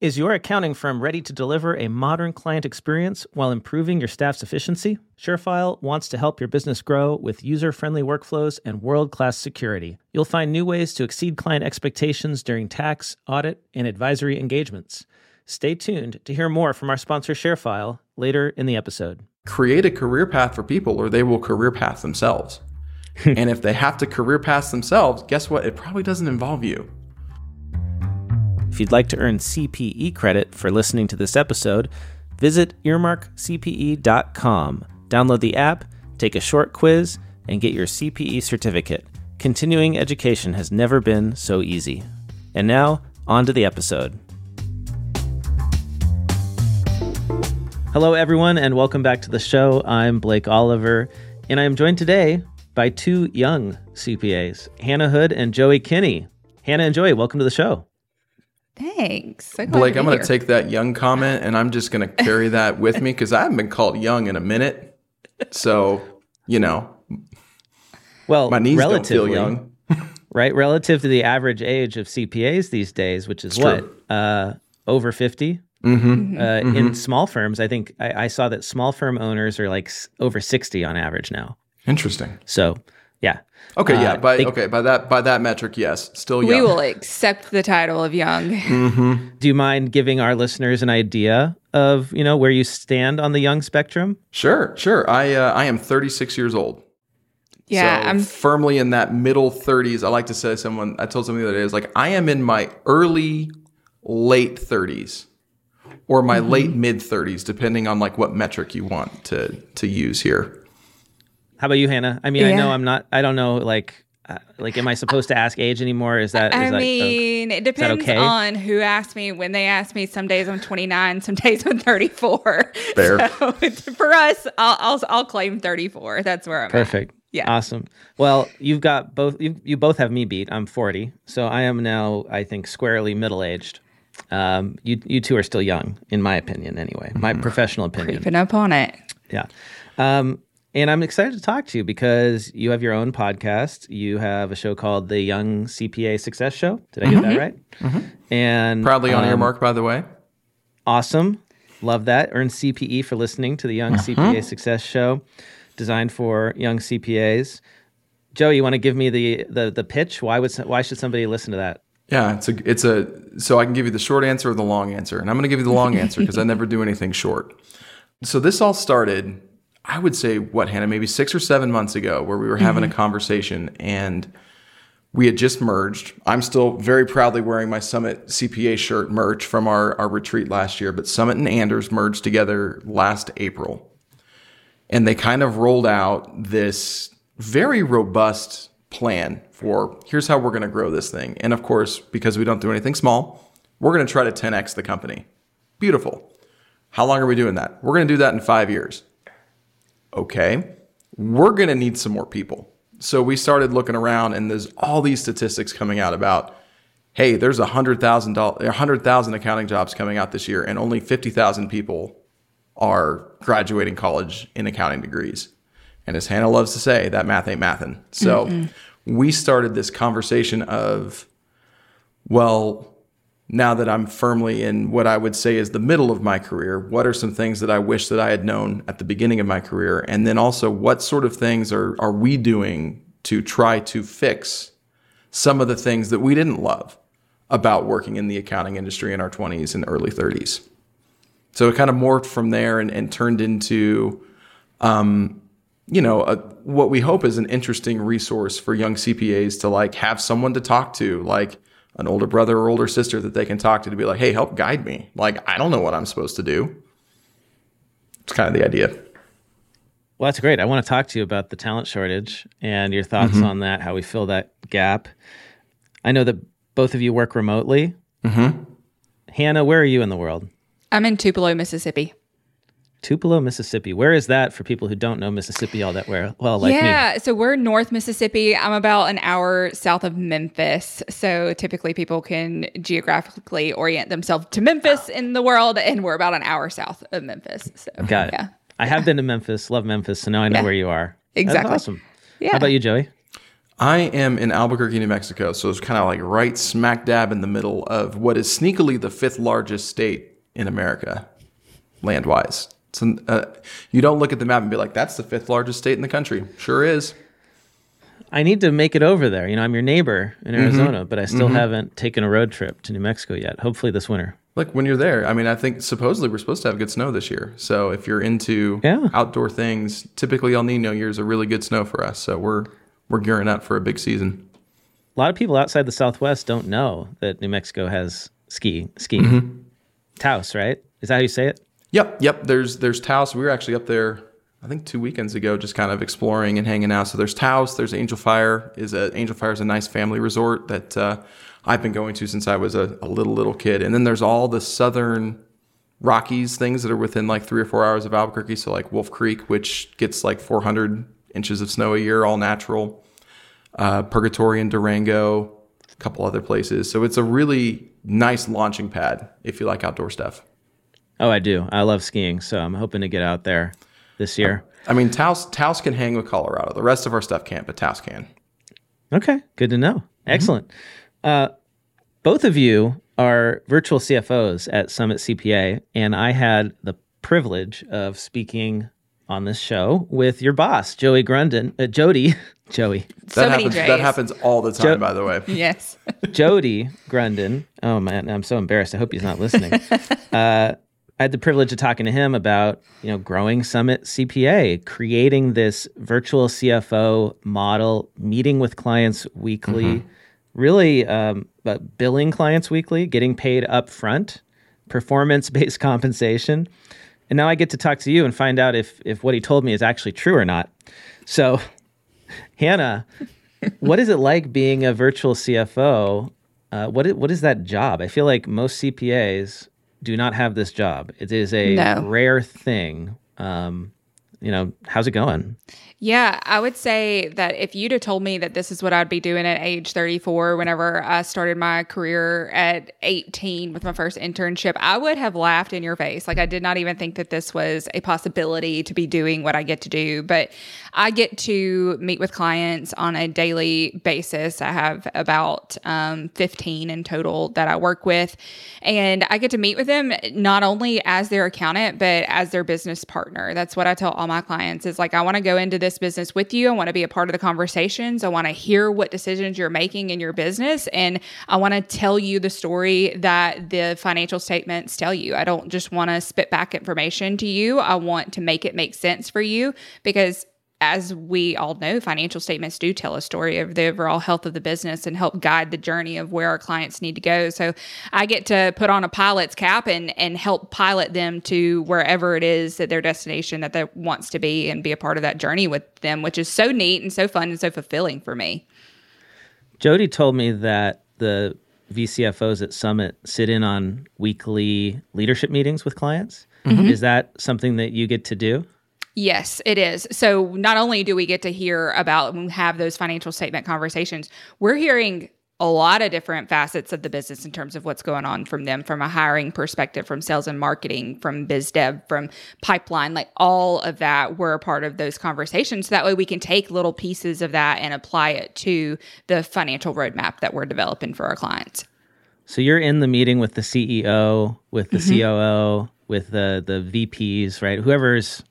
Is your accounting firm ready to deliver a modern client experience while improving your staff's efficiency? ShareFile wants to help your business grow with user friendly workflows and world class security. You'll find new ways to exceed client expectations during tax, audit, and advisory engagements. Stay tuned to hear more from our sponsor, ShareFile, later in the episode. Create a career path for people or they will career path themselves. and if they have to career path themselves, guess what? It probably doesn't involve you. If you'd like to earn CPE credit for listening to this episode, visit earmarkcpe.com. Download the app, take a short quiz, and get your CPE certificate. Continuing education has never been so easy. And now, on to the episode. Hello, everyone, and welcome back to the show. I'm Blake Oliver, and I am joined today by two young CPAs, Hannah Hood and Joey Kinney. Hannah and Joey, welcome to the show. Thanks. So Blake, I'm going to take that young comment and I'm just going to carry that with me because I haven't been called young in a minute. So, you know, Well, my knees don't feel young. right? Relative to the average age of CPAs these days, which is It's what uh, over 50 Mm-hmm. Uh, In small firms, I think I, I saw that small firm owners are like s- over sixty on average now. Interesting. So, yeah. Okay, Uh, yeah. By they- okay, by that by that metric, yes, still young. We will accept the title of young. Do you mind giving our listeners an idea of you know where you stand on the young spectrum? Sure, sure. I uh, I am 36 years old. Yeah, so I'm firmly in that middle 30s. I like to say someone I told someone the other day is like I am in my early late 30s or my Mm-hmm. late mid 30s depending on like what metric you want to to use here. How about you, Hannah? I mean, I know I'm not. I don't know. Like, uh, like, am I supposed to ask age anymore? Is that? Is I that, uh, mean, it depends okay? on who asks me. When they ask me, some days I'm 29, some days I'm 34. Fair. So for us, I'll, I'll I'll claim 34. That's where I'm at. Perfect. Yeah. Awesome. Well, you've got both. You, you both have me beat. I'm 40, so I am now, I think, squarely middle aged. Um, you you two are still young, in my opinion. Anyway, my professional opinion. Creeping up on it. Yeah. Um, and I'm excited to talk to you because you have your own podcast. You have a show called the Young CPA Success Show. Did I get that mm-hmm. right? Mm-hmm. And Proudly on um, Earmark by the way. Awesome. Love that. Earn CPE for listening to the Young uh-huh. CPA Success Show, designed for young CPAs. Joe, you want to give me the the the pitch? Why would why should somebody listen to that? Yeah, it's a it's a so I can give you the short answer or the long answer. And I'm going to give you the long answer because I never do anything short. So this all started I would say what Hannah maybe 6 or 7 months ago where we were having a mm-hmm. conversation and we had just merged. I'm still very proudly wearing my Summit CPA shirt merch from our, our retreat last year, but Summit and Anders merged together last April. And they kind of rolled out this very robust plan for here's how we're going to grow this thing. And of course, because we don't do anything small, we're going to try to 10x the company. Beautiful. How long are we doing that? We're going to do that in five years. Okay. We're going to need some more people. So we started looking around, and there's all these statistics coming out about hey, there's a hundred thousand dollars, a hundred thousand accounting jobs coming out this year, and only fifty thousand people are graduating college in accounting degrees. And as Hannah loves to say, that math ain't mathin'. So we started this conversation of, well, now that I'm firmly in what I would say is the middle of my career, what are some things that I wish that I had known at the beginning of my career? And then also, what sort of things are, are we doing to try to fix some of the things that we didn't love about working in the accounting industry in our 20s and early 30s? So it kind of morphed from there and, and turned into, um, you know, a, what we hope is an interesting resource for young CPAs to like have someone to talk to, like an older brother or older sister that they can talk to to be like, hey, help guide me. Like, I don't know what I'm supposed to do. It's kind of the idea. Well, that's great. I want to talk to you about the talent shortage and your thoughts on that, how we fill that gap. I know that both of you work remotely. Mm-hmm. Hannah, where are you in the world? I'm in Tupelo, Mississippi. Tupelo, Mississippi. Where is that for people who don't know Mississippi all that well, well like me? yeah, so we're North Mississippi. I'm about an hour south of Memphis. So typically people can geographically orient themselves to Memphis in the world, and we're about an hour south of Memphis. So Got it. yeah. I have been to Memphis, love Memphis, so now I know Yeah. where you are. Exactly. That's awesome. Yeah. How about you, Joey? I am in Albuquerque, New Mexico, so it's kind of like right smack dab in the middle of what is sneakily the fifth largest state in America, land wise. So uh, you don't look at the map and be like, "That's the fifth largest state in the country." Sure is. I need to make it over there. You know, I'm your neighbor in mm-hmm. Arizona, but I still mm-hmm. haven't taken a road trip to New Mexico yet. Hopefully this winter. Like when you're there, I mean, I think supposedly we're supposed to have good snow this year. So if you're into Yeah. outdoor things, typically El Nino years are really good snow for us. So we're we're gearing up for a big season. A lot of people outside the Southwest don't know that New Mexico has ski skiing. Mm-hmm. Taos, right? Is that how you say it? Yep, yep. There's there's Taos. We were actually up there, I think two weekends ago, just kind of exploring and hanging out. So there's Taos. There's Angel Fire. Is a Angel Fire is a nice family resort that uh, I've been going to since I was a, a little little kid. And then there's all the southern Rockies things that are within like three or four hours of Albuquerque. So like Wolf Creek, which gets like 400 inches of snow a year, all natural. Uh, Purgatory and Durango, a couple other places. So it's a really nice launching pad if you like outdoor stuff. Oh, I do. I love skiing, so I'm hoping to get out there this year. I mean, Taos, Taos can hang with Colorado. The rest of our stuff can't, but Taos can. Okay, good to know. Excellent. Uh, both of you are virtual CFOs at Summit CPA, and I had the privilege of speaking on this show with your boss, Joey Grunden, uh, Jody, Joey, that many happens. That happens all the time, Jo- by the way. Yes. Jody Grunden. Oh man, I'm so embarrassed. I hope he's not listening. Uh, I had the privilege of talking to him about you know growing Summit CPA, creating this virtual CFO model, meeting with clients weekly, really um, but billing clients weekly, getting paid up front, performance based compensation, and now I get to talk to you and find out if if what he told me is actually true or not. So, Hannah, what is it like being a virtual CFO? Uh, what is, what is that job? I feel like most CPAs do not have this job. It is a No. rare thing. Um, you know, how's it going? Yeah, I would say that if you'd have told me that this is what I'd be doing at age 34, whenever I started my career at 18 with my first internship, I would have laughed in your face. Like, I did not even think that this was a possibility to be doing what I get to do. But I get to meet with clients on a daily basis. I have about um, 15 in total that I work with. And I get to meet with them not only as their accountant, but as their business partner. That's what I tell all my clients is like, I want to go into this business with you. I want to be a part of the conversations. I want to hear what decisions you're making in your business. And I want to tell you the story that the financial statements tell you. I don't just want to spit back information to you. I want to make it make sense for you because as we all know, financial statements do tell a story of the overall health of the business and help guide the journey of where our clients need to go. So I get to put on a pilot's cap and and help pilot them to wherever it is that their destination that they wants to be and be a part of that journey with them, which is so neat and so fun and so fulfilling for me. Jody told me that the VCFOs at Summit sit in on weekly leadership meetings with clients. Mm-hmm. Is that something that you get to do? Yes, it is. So not only do we get to hear about and have those financial statement conversations, we're hearing a lot of different facets of the business in terms of what's going on from them from a hiring perspective, from sales and marketing, from biz dev, from pipeline, like all of that. We're a part of those conversations. So that way we can take little pieces of that and apply it to the financial roadmap that we're developing for our clients. So you're in the meeting with the CEO, with the mm-hmm. COO, with the the VPs, right? Whoever's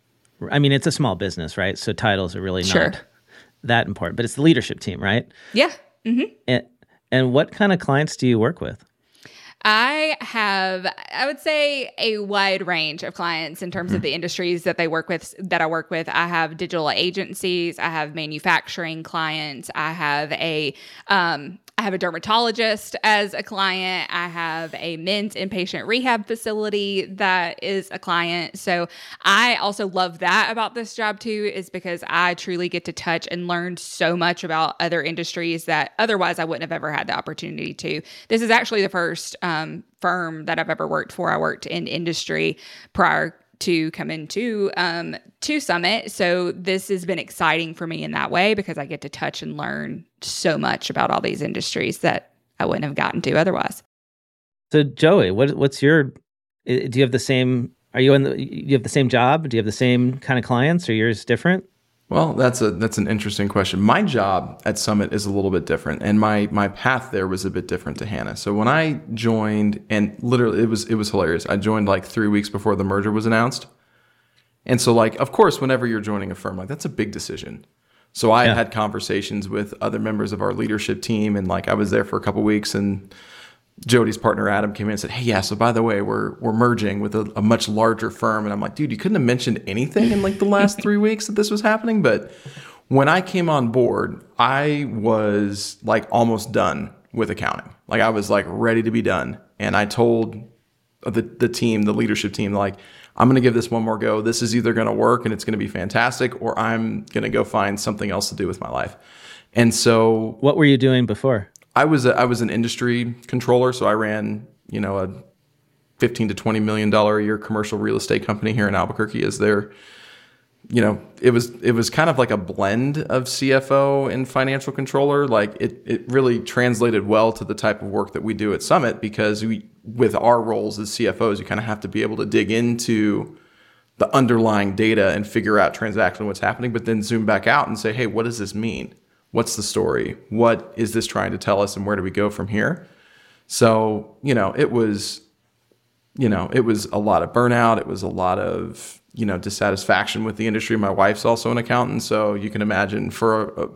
I mean, it's a small business, right? So titles are really Sure. not that important, but it's the leadership team, right? Yeah. And and what kind of clients do you work with? I have, I would say, a wide range of clients in terms of the industries that they work with, that I work with. I have digital agencies, I have manufacturing clients, I have a, um, I have a dermatologist as a client. I have a men's inpatient rehab facility that is a client. So I also love that about this job too, is because I truly get to touch and learn so much about other industries that otherwise I wouldn't have ever had the opportunity to. This is actually the first um, firm that I've ever worked for. I worked in industry prior to come into um, to Summit. So this has been exciting for me in that way because I get to touch and learn so much about all these industries that I wouldn't have gotten to otherwise. So Joey, what what's your do you have the same are you in the you have the same job? Do you have the same kind of clients or yours different? Well, that's a that's an interesting question. My job at Summit is a little bit different, and my my path there was a bit different to Hannah. So when I joined, and literally it was it was hilarious. I joined like three weeks before the merger was announced, and so like of course, whenever you're joining a firm, like that's a big decision. So I Yeah. had conversations with other members of our leadership team, and like I was there for a couple weeks, and Jody's partner Adam came in and said, "Hey, yeah, so by the way, we're we're merging with a, a much larger firm." And I'm like, "Dude, you couldn't have mentioned anything in like the last three weeks that this was happening." But when I came on board, I was like almost done with accounting. Like I was like ready to be done, and I told the the team, the leadership team, like, "I'm going to give this one more go. This is either going to work and it's going to be fantastic, or I'm going to go find something else to do with my life." And so What were you doing before? I was a, I was an industry controller, so I ran you know a fifteen to twenty million dollar a year commercial real estate company here in Albuquerque as their you know it was it was kind of like a blend of CFO and financial controller. Like it it really translated well to the type of work that we do at Summit because we with our roles as CFOs, you kind of have to be able to dig into the underlying data and figure out transactionally what's happening, but then zoom back out and say, hey, what does this mean? What's the story? What is this trying to tell us, and where do we go from here? So, you know, it was, you know, it was a lot of burnout. It was a lot of, you know, dissatisfaction with the industry. My wife's also an accountant, so you can imagine for a, a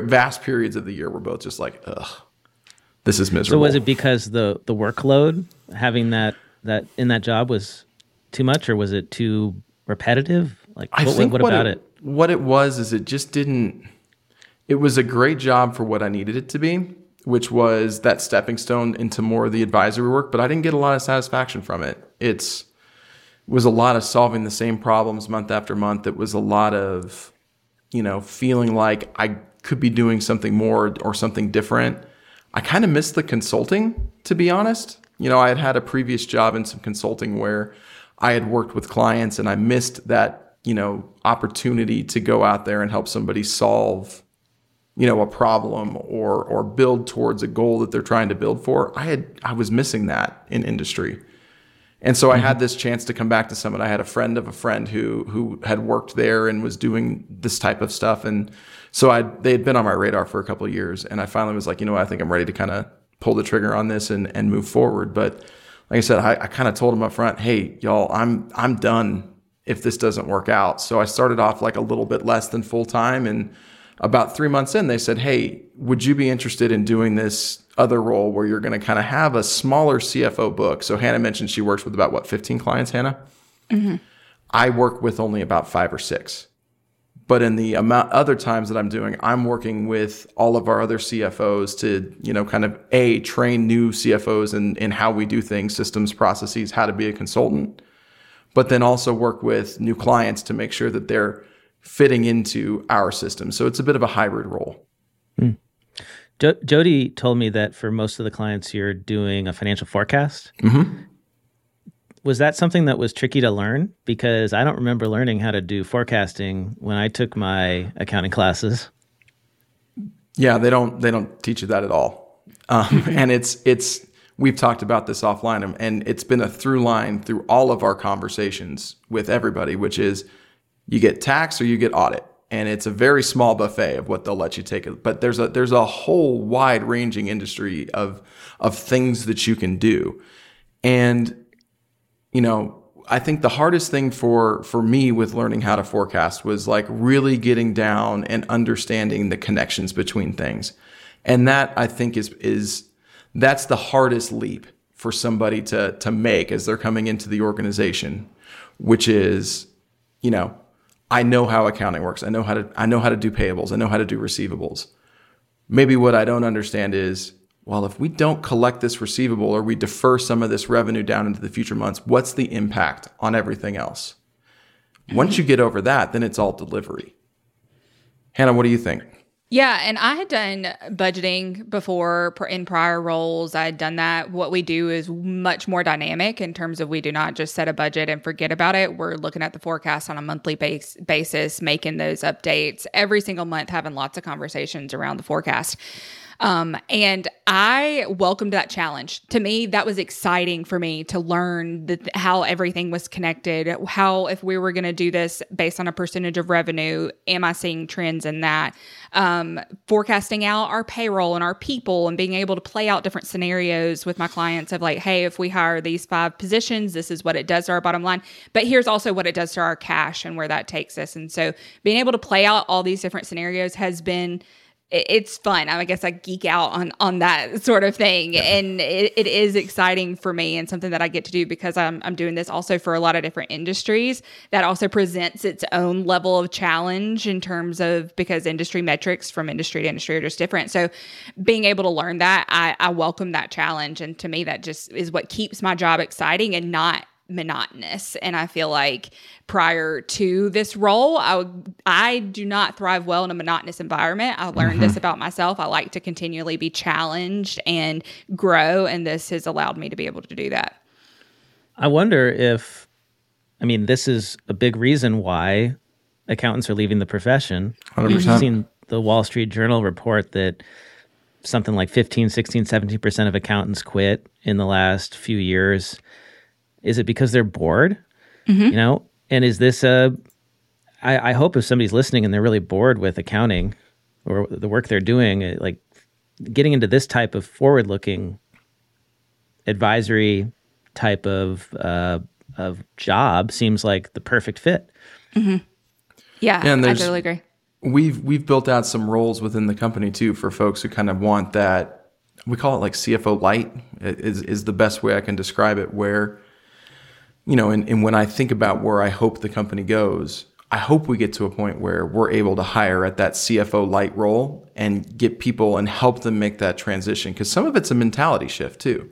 vast periods of the year, we're both just like, ugh, this is miserable. So was it because the the workload having that that in that job was too much, or was it too repetitive? Like what, what what about it, it? What it was is it just didn't. It was a great job for what I needed it to be, which was that stepping stone into more of the advisory work. But I didn't get a lot of satisfaction from it. It's it was a lot of solving the same problems month after month. It was a lot of, you know, feeling like I could be doing something more or something different. I kind of missed the consulting, to be honest. You know, I had had a previous job in some consulting where I had worked with clients and I missed that, you know, opportunity to go out there and help somebody solve, you know, a problem or or build towards a goal that they're trying to build for. I had I was missing that in industry. And so I had this chance to come back to Summit. I had a friend of a friend who who had worked there and was doing this type of stuff. And so I they had been on my radar for a couple of years. And I finally was like, you know what, I think I'm ready to kind of pull the trigger on this and, and move forward. But like I said, I, I kind of told them up front, hey, y'all, I'm I'm done if this doesn't work out. So I started off like a little bit less than full time and about three months in, they said, Hey, would you be interested in doing this other role where you're going to kind of have a smaller CFO book? So Hannah mentioned she works with about what, 15 clients, Hannah? Mm-hmm. I work with only about five or six. But in the amount other times that I'm doing, I'm working with all of our other CFOs to, you know, kind of a train new CFOs in, in how we do things, systems, processes, how to be a consultant, but then also work with new clients to make sure that they're fitting into our system. So it's a bit of a hybrid role. Jo- Jody told me that for most of the clients, you're doing a financial forecast. Mm-hmm. Was that something that was tricky to learn? Because I don't remember learning how to do forecasting when I took my accounting classes. Yeah, they don't they don't teach you that at all, um, and it's it's we've talked about this offline, and it's been a through line through all of our conversations with everybody, which is you get tax or you get audit, and it's a very small buffet of what they'll let you take. But there's a there's a whole wide ranging industry of of things that you can do, and you know, I think the hardest thing for for me with learning how to forecast was like really getting down and understanding the connections between things. And that I think is is that's the hardest leap for somebody to to make as they're coming into the organization, which is, you know, I know how accounting works. I know how to I know how to do payables. I know how to do receivables. Maybe what I don't understand is well, if we don't collect this receivable or we defer some of this revenue down into the future months, what's the impact on everything else? Once you get over that, then it's all delivery. Hannah, what do you think? Yeah, and I had done budgeting before in prior roles. I had done that. What we do is much more dynamic in terms of we do not just set a budget and forget about it. We're looking at the forecast on a monthly base, basis, making those updates every single month, having lots of conversations around the forecast. Um, and I welcomed that challenge. To me, that was exciting for me to learn that how everything was connected. How, if we were going to do this based on a percentage of revenue, am I seeing trends in that? Um, forecasting out our payroll and our people and being able to play out different scenarios with my clients of like, hey, if we hire these five positions, this is what it does to our bottom line. But here's also what it does to our cash and where that takes us. And so being able to play out all these different scenarios has been it's fun. I guess I geek out on on that sort of thing, yeah. and it, it is exciting for me and something that I get to do because I'm I'm doing this also for a lot of different industries. That also presents its own level of challenge in terms of because industry metrics from industry to industry are just different. So, being able to learn that, I, I welcome that challenge, and to me, that just is what keeps my job exciting and not monotonous. And I feel like prior to this role, I would, I do not thrive well in a monotonous environment. I learned mm-hmm. this about myself. I like to continually be challenged and grow, and this has allowed me to be able to do that. I wonder if, I mean, this is a big reason why accountants are leaving the profession. 100%. We've seen the Wall Street Journal report that something like 15, 16, 17% of accountants quit in the last few years. Is it because they're bored? Mm-hmm. You know, and is this a? I, I hope if somebody's listening and they're really bored with accounting or the work they're doing, like getting into this type of forward-looking advisory type of uh, of job seems like the perfect fit. Mm-hmm. Yeah, and I totally agree. We've we've built out some roles within the company too for folks who kind of want that. We call it like CFO light is is the best way I can describe it. Where you know, and, and when I think about where I hope the company goes, I hope we get to a point where we're able to hire at that CFO light role and get people and help them make that transition. Because some of it's a mentality shift too.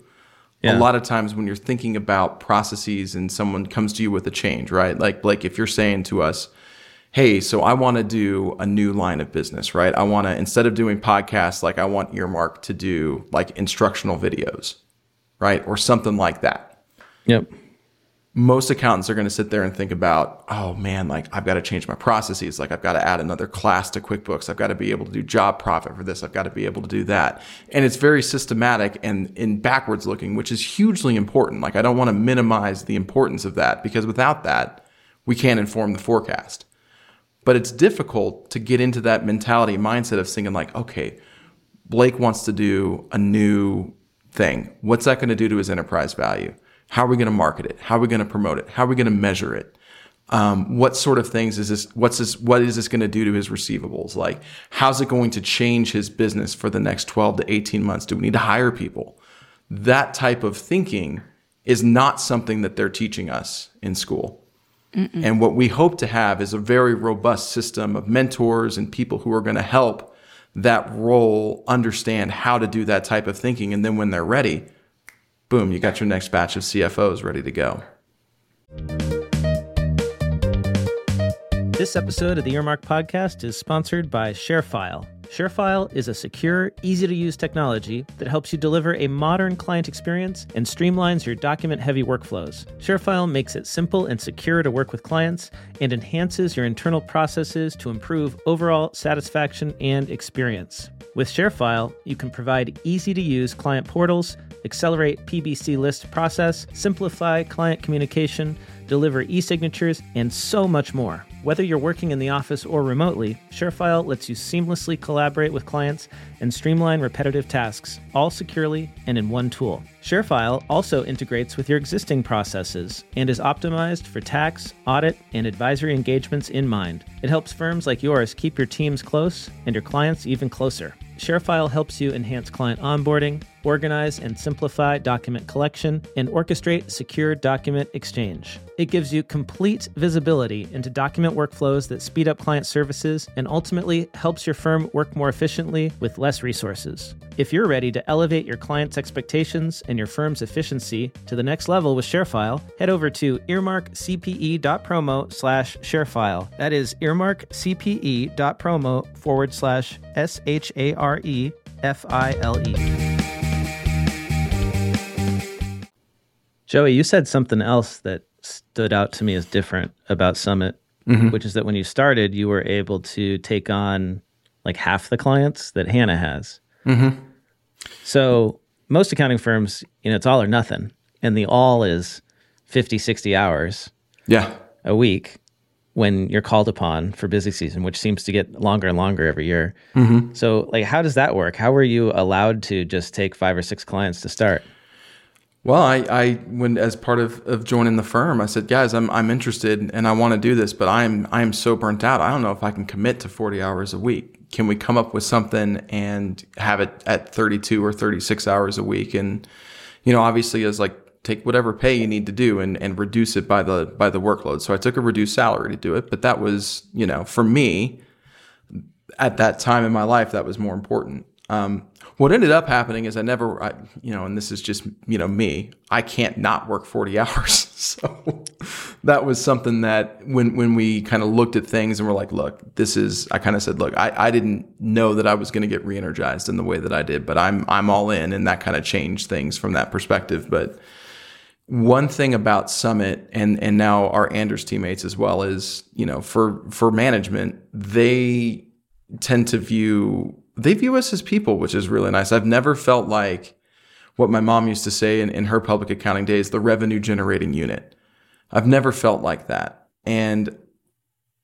Yeah. A lot of times when you're thinking about processes and someone comes to you with a change, right? Like Blake, if you're saying to us, hey, so I want to do a new line of business, right? I want to, instead of doing podcasts, like I want Earmark to do like instructional videos, right? Or something like that. Yep most accountants are going to sit there and think about, oh man, like I've got to change my processes. Like I've got to add another class to QuickBooks. I've got to be able to do job profit for this. I've got to be able to do that. And it's very systematic and in backwards looking, which is hugely important. Like I don't want to minimize the importance of that because without that, we can't inform the forecast. But it's difficult to get into that mentality mindset of thinking like, okay, Blake wants to do a new thing. What's that going to do to his enterprise value? How are we going to market it? How are we going to promote it? How are we going to measure it? Um, what sort of things is this? What's this? What is this going to do to his receivables? Like, how's it going to change his business for the next 12 to 18 months? Do we need to hire people? That type of thinking is not something that they're teaching us in school. Mm-mm. And what we hope to have is a very robust system of mentors and people who are going to help that role understand how to do that type of thinking. And then when they're ready, boom, you got your next batch of CFOs ready to go. This episode of the Earmark Podcast is sponsored by ShareFile. ShareFile is a secure, easy to use technology that helps you deliver a modern client experience and streamlines your document heavy workflows. ShareFile makes it simple and secure to work with clients and enhances your internal processes to improve overall satisfaction and experience. With ShareFile, you can provide easy to use client portals, accelerate PBC list process, simplify client communication, deliver e signatures, and so much more. Whether you're working in the office or remotely, ShareFile lets you seamlessly collaborate with clients and streamline repetitive tasks, all securely and in one tool. ShareFile also integrates with your existing processes and is optimized for tax, audit, and advisory engagements in mind. It helps firms like yours keep your teams close and your clients even closer. ShareFile helps you enhance client onboarding, organize and simplify document collection, and orchestrate secure document exchange. It gives you complete visibility into document workflows that speed up client services and ultimately helps your firm work more efficiently with less resources. If you're ready to elevate your clients' expectations and your firm's efficiency to the next level with ShareFile, head over to earmarkcpe.promo slash ShareFile. That is earmarkcpe.promo forward slash S H A R E F I L E. Joey, you said something else that stood out to me as different about Summit, mm-hmm. which is that when you started, you were able to take on like half the clients that Hannah has. So most accounting firms, you know, it's all or nothing. And the all is 50, 60 hours Yeah. a week when you're called upon for busy season, which seems to get longer and longer every year. So, like, how does that work? How were you allowed to just take five or six clients to start? Well, I, I when as part of, of joining the firm, I said, guys, I'm I'm interested and I want to do this, but I'm I'm so burnt out. I don't know if I can commit to 40 hours a week. Can we come up with something and have it at 32 or 36 hours a week? And you know, obviously, as like take whatever pay you need to do and and reduce it by the by the workload. So I took a reduced salary to do it, but that was you know for me at that time in my life that was more important. Um, what ended up happening is I never, I, you know, and this is just you know me. I can't not work forty hours, so that was something that when when we kind of looked at things and we're like, look, this is. I kind of said, look, I, I didn't know that I was going to get re-energized in the way that I did, but I'm I'm all in, and that kind of changed things from that perspective. But one thing about Summit and and now our Anders teammates as well is you know for for management they tend to view they view us as people, which is really nice. I've never felt like what my mom used to say in, in her public accounting days, the revenue generating unit. I've never felt like that. And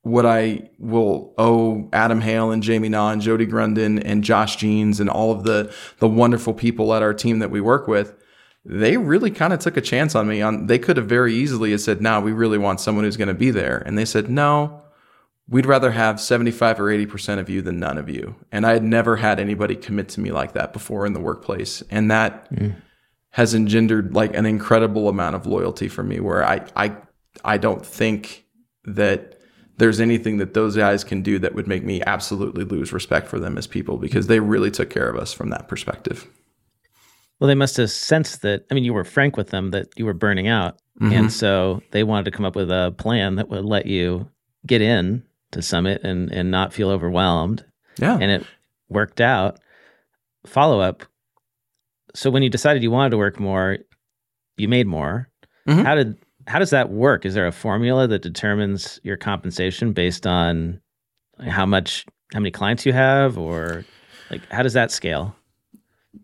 what I will owe Adam Hale and Jamie Na and Jody Grunden and Josh Jeans and all of the the wonderful people at our team that we work with, they really kind of took a chance on me. On they could have very easily have said, "No, we really want someone who's going to be there," and they said, "No, we'd rather have 75 or 80% of you than none of you. And I had never had anybody commit to me like that before in the workplace. And that mm. has engendered like an incredible amount of loyalty for me where I, I, I don't think that there's anything that those guys can do that would make me absolutely lose respect for them as people because they really took care of us from that perspective. Well, they must have sensed that. I mean, you were frank with them that you were burning out. And mm-hmm. so they wanted to come up with a plan that would let you get in to Summit and, and not feel overwhelmed. Yeah. And it worked out. Follow up. So when you decided you wanted to work more, you made more. Mhm. How did how does that work? Is there a formula that determines your compensation based on how much how many clients you have or like how does that scale?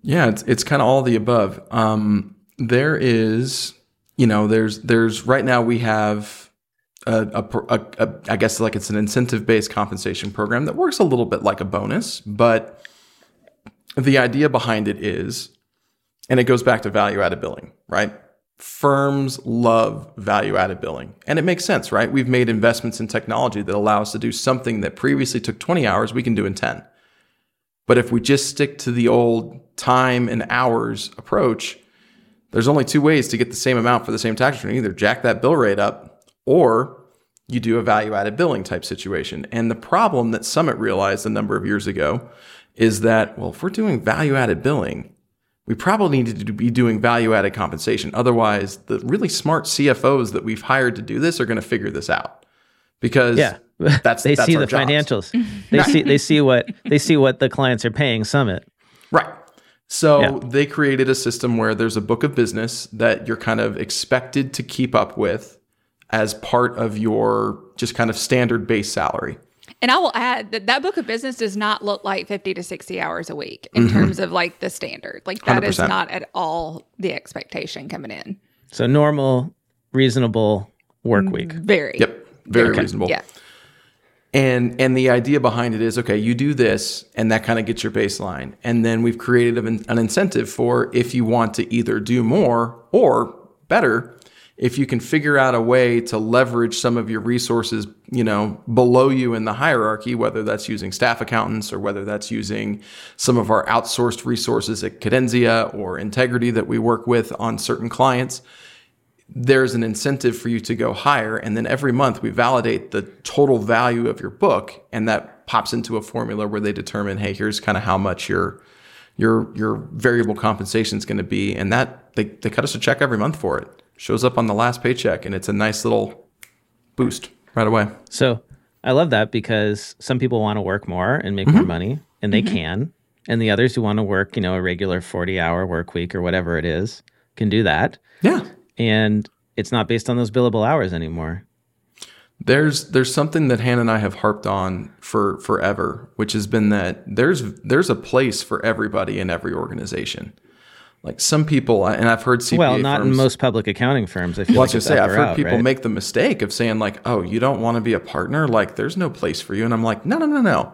Yeah, it's it's kind of all the above. Um, there is, you know, there's there's right now we have a, a, a, a I guess like it's an incentive based compensation program that works a little bit like a bonus, but the idea behind it is, and it goes back to value added billing, right? Firms love value added billing. And it makes sense, right? We've made investments in technology that allow us to do something that previously took 20 hours, we can do in 10. But if we just stick to the old time and hours approach, there's only two ways to get the same amount for the same tax return. Either jack that bill rate up or you do a value added billing type situation. And the problem that Summit realized a number of years ago is that, well, if we're doing value added billing, we probably need to be doing value added compensation. Otherwise, the really smart CFOs that we've hired to do this are going to figure this out because Yeah. that's they that's see our the jobs. financials. They see they see what they see what the clients are paying Summit. Right. So Yeah. they created a system where there's a book of business that you're kind of expected to keep up with as part of your just kind of standard base salary. And I will add that that book of business does not look like 50 to 60 hours a week in mm-hmm. terms of like the standard. Like that is 100%. not at all the expectation coming in. So normal, reasonable work week. Mm, very. Yep. Very Okay. reasonable. Yeah. And and the idea behind it is okay, you do this and that kind of gets your baseline. And then we've created an, an incentive for if you want to either do more or better, if you can figure out a way to leverage some of your resources, you know, below you in the hierarchy, whether that's using staff accountants or whether that's using some of our outsourced resources at Cadenzia or Integrity that we work with on certain clients, there's an incentive for you to go higher. And then every month we validate the total value of your book, and that pops into a formula where they determine, hey, here's kind of how much your your your variable compensation is going to be, and that they, they cut us a check every month for it. Shows up on the last paycheck, and it's a nice little boost right away. So I love that because some people want to work more and make more mm-hmm. money, and they mm-hmm. can. And the others who want to work, you know, a regular 40 hour work week or whatever it is, can do that. Yeah. And it's not based on those billable hours anymore. There's there's something that Hannah and I have harped on for forever, which has been that there's there's a place for everybody in every organization. Like some people, and I've heard CPA well, not firms, in most public accounting firms. I feel Well, like gonna say, I've heard out, people right? make the mistake of saying like, "Oh, you don't want to be a partner? Like, there's no place for you." And I'm like, "No, no, no, no,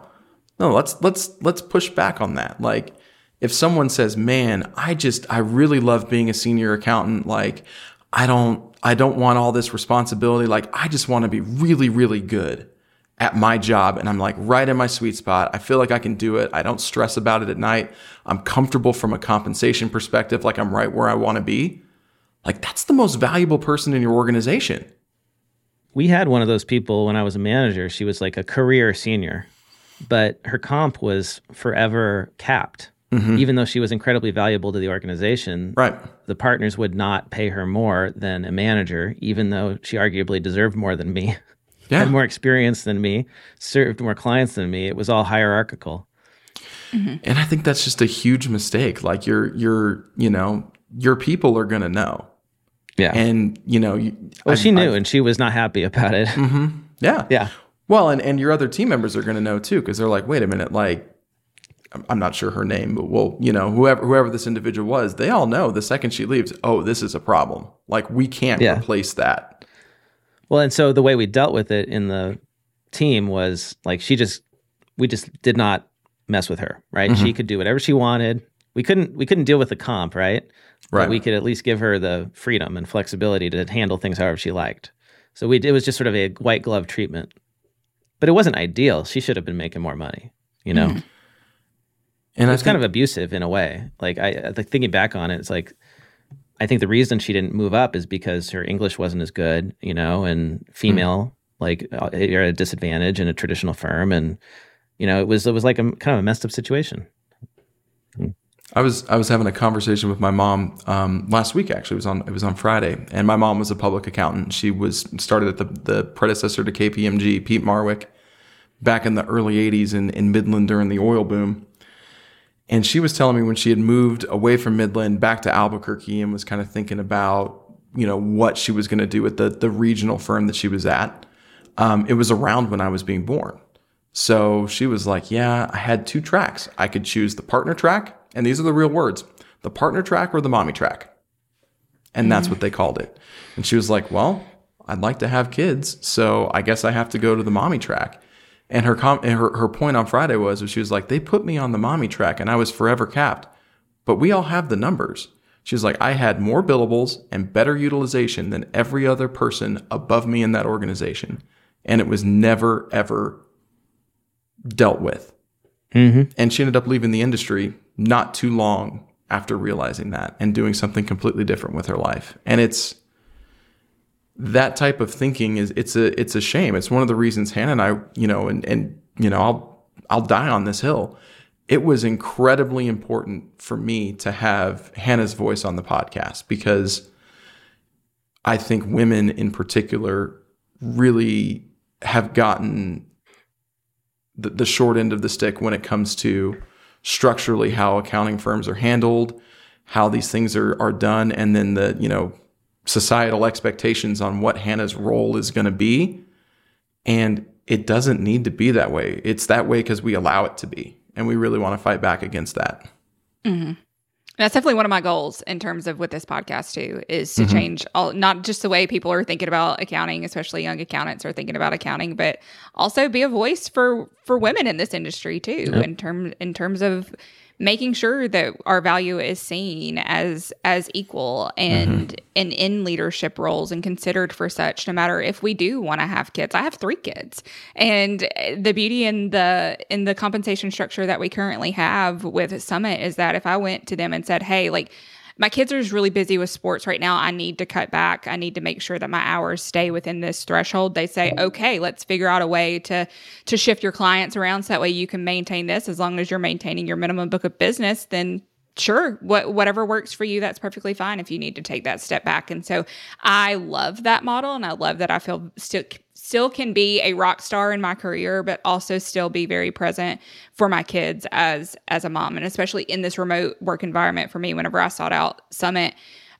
no. Let's let's let's push back on that. Like, if someone says, "Man, I just I really love being a senior accountant. Like, I don't I don't want all this responsibility. Like, I just want to be really really good." At my job, and I'm like right in my sweet spot. I feel like I can do it. I don't stress about it at night. I'm comfortable from a compensation perspective, like I'm right where I want to be. Like, that's the most valuable person in your organization. we had one of those people when I was a manager. She was like a career senior, but her comp was forever capped. Mm-hmm. Even though she was incredibly valuable to the organization, Right. the partners would not pay her more than a manager, even though she arguably deserved more than me, Yeah. had more experience than me, served more clients than me. It was all hierarchical. Mm-hmm. And I think that's just a huge mistake. Like your your you know your people are gonna know, Yeah. and you know you, well, I've- she knew, I've- and she was not happy about it. Mm-hmm. yeah yeah. Well, and and your other team members are gonna know too because they're like, wait a minute, like. I'm- I'm not sure her name, but well, you know, whoever whoever this individual was, they all know the second she leaves, oh, this is a problem. Like we can't Yeah. replace that. Well, and so the way we dealt with it in the team was like she just we just did not mess with her, right? Mm-hmm. She could do whatever she wanted. We couldn't we couldn't deal with the comp, right? But Right. we could at least give her the freedom and flexibility to handle things however she liked. So we it was just sort of a white glove treatment. But it wasn't ideal. She should have been making more money, you know. And I It's kind of abusive in a way. Like I, I think thinking back on it, it's like I think the reason she didn't move up is because her English wasn't as good, you know, and female, like uh, you're at a disadvantage in a traditional firm, and you know, it was it was like a kind of a messed up situation. I was I was having a conversation with my mom um, last week. Actually, it was on it was on Friday, and my mom was a public accountant. She was started at the the predecessor to KPMG, Peat Marwick, back in the early '80s in in Midland during the oil boom. And she was telling me when she had moved away from Midland back to Albuquerque and was kind of thinking about you know what she was going to do with the the regional firm that she was at. Um, it was around when I was being born. So she was like, Yeah, I had two tracks. I could choose the partner track, and these are the real words the partner track or the mommy track. And that's what they called it. And she was like, Well, I'd like to have kids, so I guess I have to go to the mommy track. And her com- her, her point on Friday was, was she was like, They put me on the mommy track and I was forever capped, but we all have the numbers. She was like, I had more billables and better utilization than every other person above me in that organization. And it was never, ever dealt with. Mm-hmm. And she ended up leaving the industry not too long after realizing that and doing something completely different with her life. And it's that type of thinking is it's a it's a shame. It's one of the reasons Hannah and I, you know, and and you know, I'll I'll die on this hill. It was incredibly important for me to have Hannah's voice on the podcast because I think women in particular really have gotten the, the short end of the stick when it comes to structurally how accounting firms are handled, how these things are, are done, and then the, you know, societal expectations on what Hannah's role is going to be. And it doesn't need to be that way. It's that way because we allow it to be. And we really want to fight back against that. Mm-hmm. That's definitely one of my goals in terms of with this podcast too, is to mm-hmm. change all not just the way people are thinking about accounting, especially young accountants are thinking about accounting, but also be a voice for for women in this industry too, in terms in terms of making sure that our value is seen as as equal and mm-hmm. and in leadership roles and considered for such no matter if we do want to have kids. I have three kids and the beauty in the in the compensation structure that we currently have with summit is that if i went to them and said hey like my kids are just really busy with sports right now. I need to cut back. I need to make sure that my hours stay within this threshold. They say, okay, let's figure out a way to to shift your clients around so that way you can maintain this as long as you're maintaining your minimum book of business, then sure what whatever works for you that's perfectly fine if you need to take that step back and so i love that model and i love that i feel still still can be a rock star in my career but also still be very present for my kids as as a mom and especially in this remote work environment for me whenever i sought out summit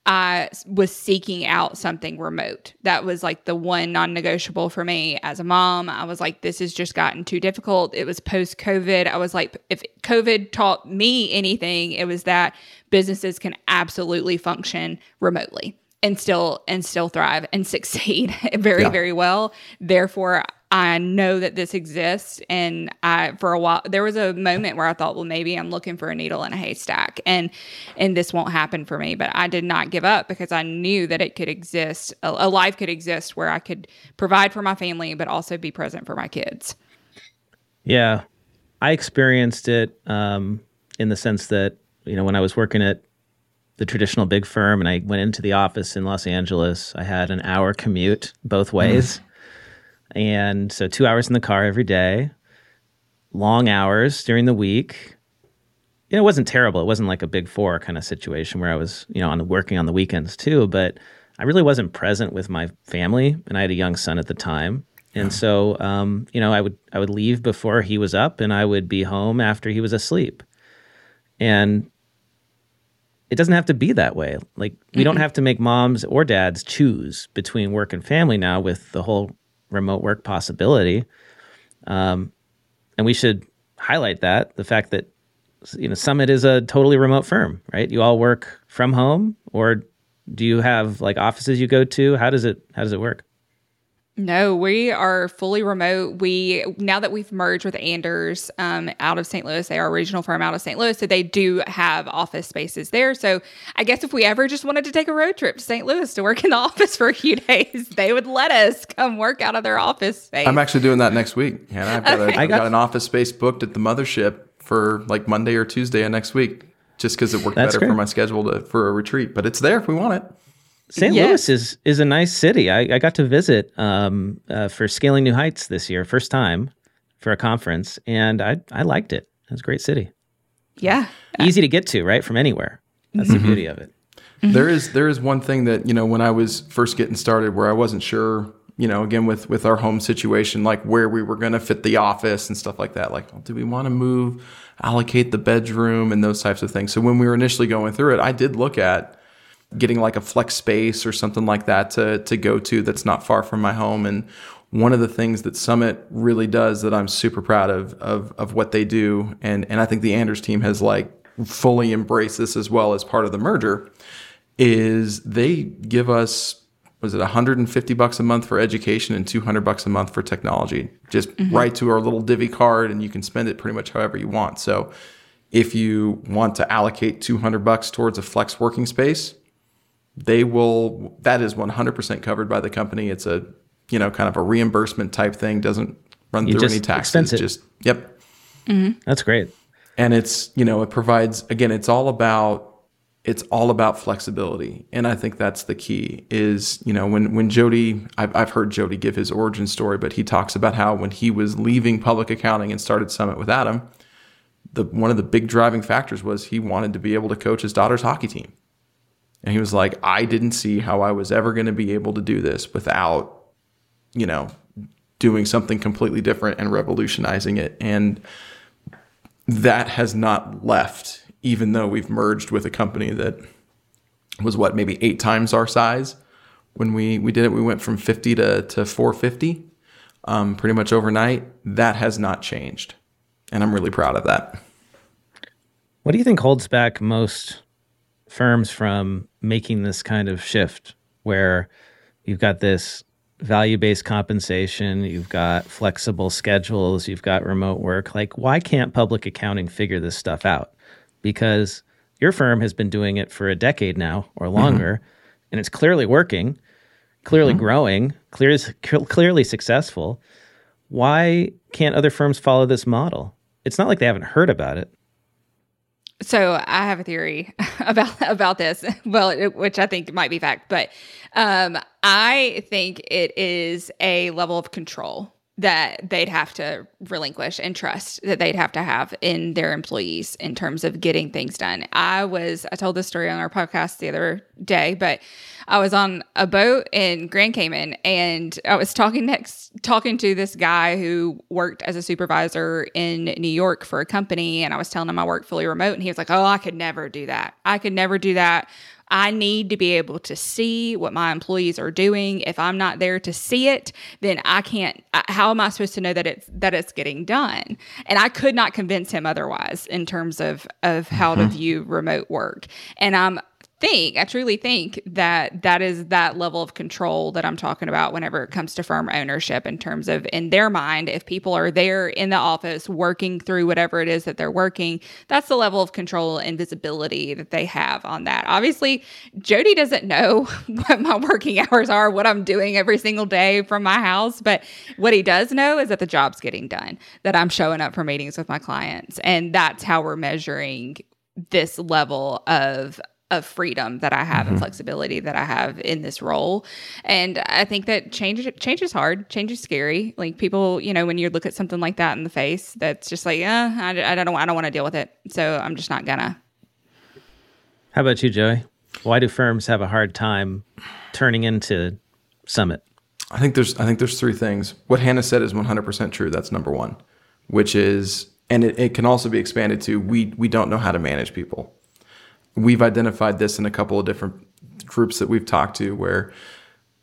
I was seeking out something remote. That was like the one non negotiable for me as a mom. I was like, this has just gotten too difficult. It was post COVID. I was like, if COVID taught me anything, it was that businesses can absolutely function remotely and still and still thrive and succeed very Yeah. very well. Therefore i know that this exists and i for a while there was a moment where i thought well maybe i'm looking for a needle in a haystack and and this won't happen for me. But i did not give up because i knew that it could exist a, a life could exist where i could provide for my family but also be present for my kids. Yeah, I experienced it um, in the sense that you know when I was working at the traditional big firm and I went into the office in Los Angeles, I had an hour commute both ways, and so two hours in the car every day, long hours during the week. You know, it wasn't terrible. It wasn't like a big four kind of situation where I was, you know, on working on the weekends too. But I really wasn't present with my family, and I had a young son at the time. And so, um, you know, I would I would leave before he was up, and I would be home after he was asleep. And it doesn't have to be that way. Like we don't have to make moms or dads choose between work and family now with the whole remote work possibility. Um, and we should highlight that the fact that you know Summit is a totally remote firm, right? You all work from home, or do you have like offices you go to? How does it How does it work? No, we are fully remote. We now that we've merged with Anders um, out of St. Louis, they are a regional firm out of St. Louis, so they do have office spaces there. So I guess if we ever just wanted to take a road trip to St. Louis to work in the office for a few days, they would let us come work out of their office space. I'm actually doing that next week. Hannah, I've got, a, I I've got- got an office space booked at the mothership for like Monday or Tuesday of next week, just because it worked That's better great. for my schedule to, for a retreat. But it's there if we want it. St. Yes. Louis is is a nice city. I, I got to visit um, uh, for Scaling New Heights this year, first time for a conference, and I I liked it. It was a great city, yeah, easy to get to, right from anywhere. That's the beauty of it. There is there is one thing that you know when I was first getting started where I wasn't sure. You know, again with with our home situation, like where we were going to fit the office and stuff like that. Like, well, do we want to move, allocate the bedroom, and those types of things. So when we were initially going through it, I did look at getting like a flex space or something like that to to go to that's not far from my home. And one of the things that Summit really does that I'm super proud of of of what they do and and I think the Anders team has like fully embraced this as well as part of the merger is they give us was it 150 bucks a month for education and 200 bucks a month for technology? Just mm-hmm. right to our little divvy card and you can spend it pretty much however you want. So if you want to allocate 200 bucks towards a flex working space they will that is 100% covered by the company. It's a you know kind of a reimbursement type thing. Doesn't run You through any taxes. expense it. just yep. Mm-hmm. That's great. and it's you know it provides again it's all about it's all about flexibility. And i think that's the key is you know when when jody I've, I've heard jody give his origin story but he talks about how when he was leaving public accounting and started summit with adam the one of the big driving factors was he wanted to be able to coach his daughter's hockey team and he was like i didn't see how i was ever going to be able to do this without you know doing something completely different and revolutionizing it and that has not left, even though we've merged with a company that was what maybe eight times our size. When we we did it, we went from 50 to to 450, um, pretty much overnight. That has not changed, and I'm really proud of that. What do you think holds back most firms from making this kind of shift where you've got this value based compensation, you've got flexible schedules, you've got remote work? Like, why can't public accounting figure this stuff out? Because your firm has been doing it for a decade now or mm-hmm. longer, and it's clearly working, clearly mm-hmm. growing, clear, clearly successful. Why can't other firms follow this model? It's not like they haven't heard about it. So I have a theory about about this, well, it- which I think might be fact, but um, I think it is a level of control that they'd have to relinquish and trust that they'd have to have in their employees in terms of getting things done. I was I told this story on our podcast the other day, but I was on a boat in Grand Cayman and I was talking next talking to this guy who worked as a supervisor in New York for a company and I was telling him I work fully remote and he was like, "Oh, I could never do that. I could never do that. I need to be able to see what my employees are doing. If I'm not there to see it, then I can't. How am I supposed to know that it's that it's getting done? And I could not convince him otherwise in terms of of how mm-hmm. to view remote work. And I'm think, I truly think that that is that level of control that I'm talking about whenever it comes to firm ownership in terms of in their mind, if people are there in the office working through whatever it is that they're working, that's the level of control and visibility that they have on that. Obviously, Jody doesn't know what my working hours are, what I'm doing every single day from my house, but what he does know is that the job's getting done, that I'm showing up for meetings with my clients. And that's how we're measuring this level of of freedom that I have mm-hmm. and flexibility that I have in this role. And I think that change change is hard. Change is scary. Like people, you know, when you look at something like that in the face, that's just like, yeah, I, I don't I don't want to deal with it. So I'm just not gonna. How about you, Joey? Why do firms have a hard time turning into Summit? I think there's I think there's three things. What Hannah said is 100% true. That's number one, which is, and it, it can also be expanded to we we don't know how to manage people we've identified this in a couple of different groups that we've talked to where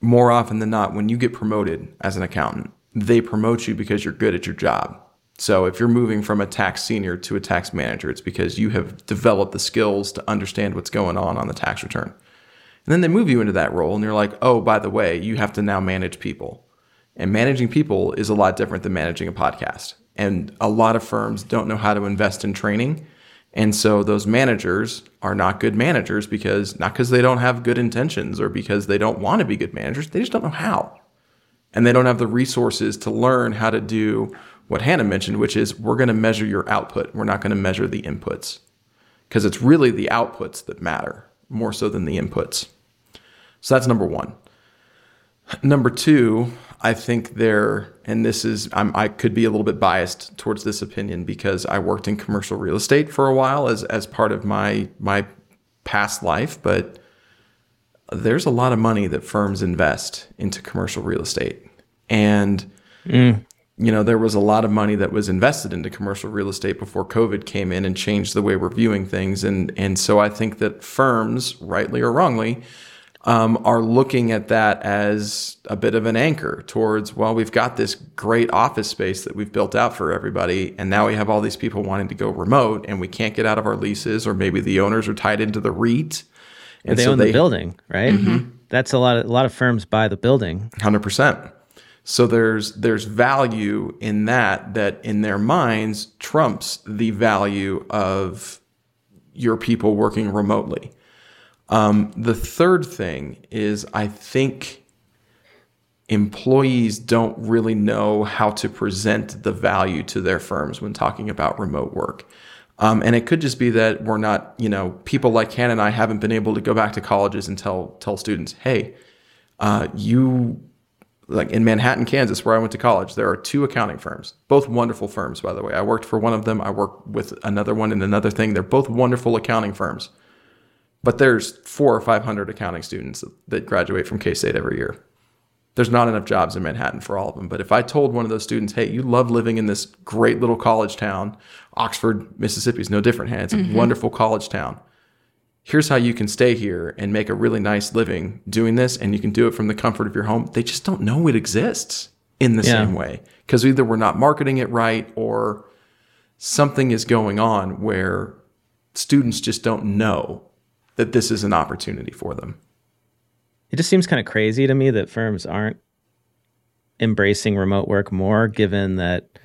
more often than not, when you get promoted as an accountant, they promote you because you're good at your job. So if you're moving from a tax senior to a tax manager, it's because you have developed the skills to understand what's going on on the tax return. And then they move you into that role and you're like, oh, by the way, you have to now manage people. And managing people is a lot different than managing a podcast. And a lot of firms don't know how to invest in training and so those managers are not good managers because not because they don't have good intentions or because they don't want to be good managers, they just don't know how. And they don't have the resources to learn how to do what Hannah mentioned, which is we're going to measure your output. We're not going to measure the inputs because it's really the outputs that matter more so than the inputs. So that's number one. Number two, I think there, and this is, I'm, i could be a little bit biased towards this opinion because I worked in commercial real estate for a while as as part of my my past life, but there's a lot of money that firms invest into commercial real estate, and mm. you know there was a lot of money that was invested into commercial real estate before COVID came in and changed the way we're viewing things, and and so I think that firms, rightly or wrongly um, are looking at that as a bit of an anchor towards, well, we've got this great office space that we've built out for everybody, and now we have all these people wanting to go remote, and we can't get out of our leases, or maybe the owners are tied into the REIT. And they so own they, the building, right? Mm-hmm. That's a lot. Of, a lot of firms buy the building. Hundred percent. So there's there's value in that that in their minds trumps the value of your people working remotely. Um, the third thing is I think employees don't really know how to present the value to their firms when talking about remote work. Um, and it could just be that we're not, you know, people like Hannah and I haven't been able to go back to colleges and tell tell students, hey, uh, you like in Manhattan, Kansas, where I went to college, there are two accounting firms, both wonderful firms, by the way. I worked for one of them. I worked with another one in another thing. They're both wonderful accounting firms. But there's four or 500 accounting students that graduate from K State every year. There's not enough jobs in Manhattan for all of them. But if I told one of those students, hey, you love living in this great little college town, Oxford, Mississippi is no different. It's a mm-hmm. wonderful college town. Here's how you can stay here and make a really nice living doing this, and you can do it from the comfort of your home. They just don't know it exists in the yeah. same way because either we're not marketing it right or something is going on where students just don't know that this is an opportunity for them. It just seems kind of crazy to me that firms aren't embracing remote work more, given that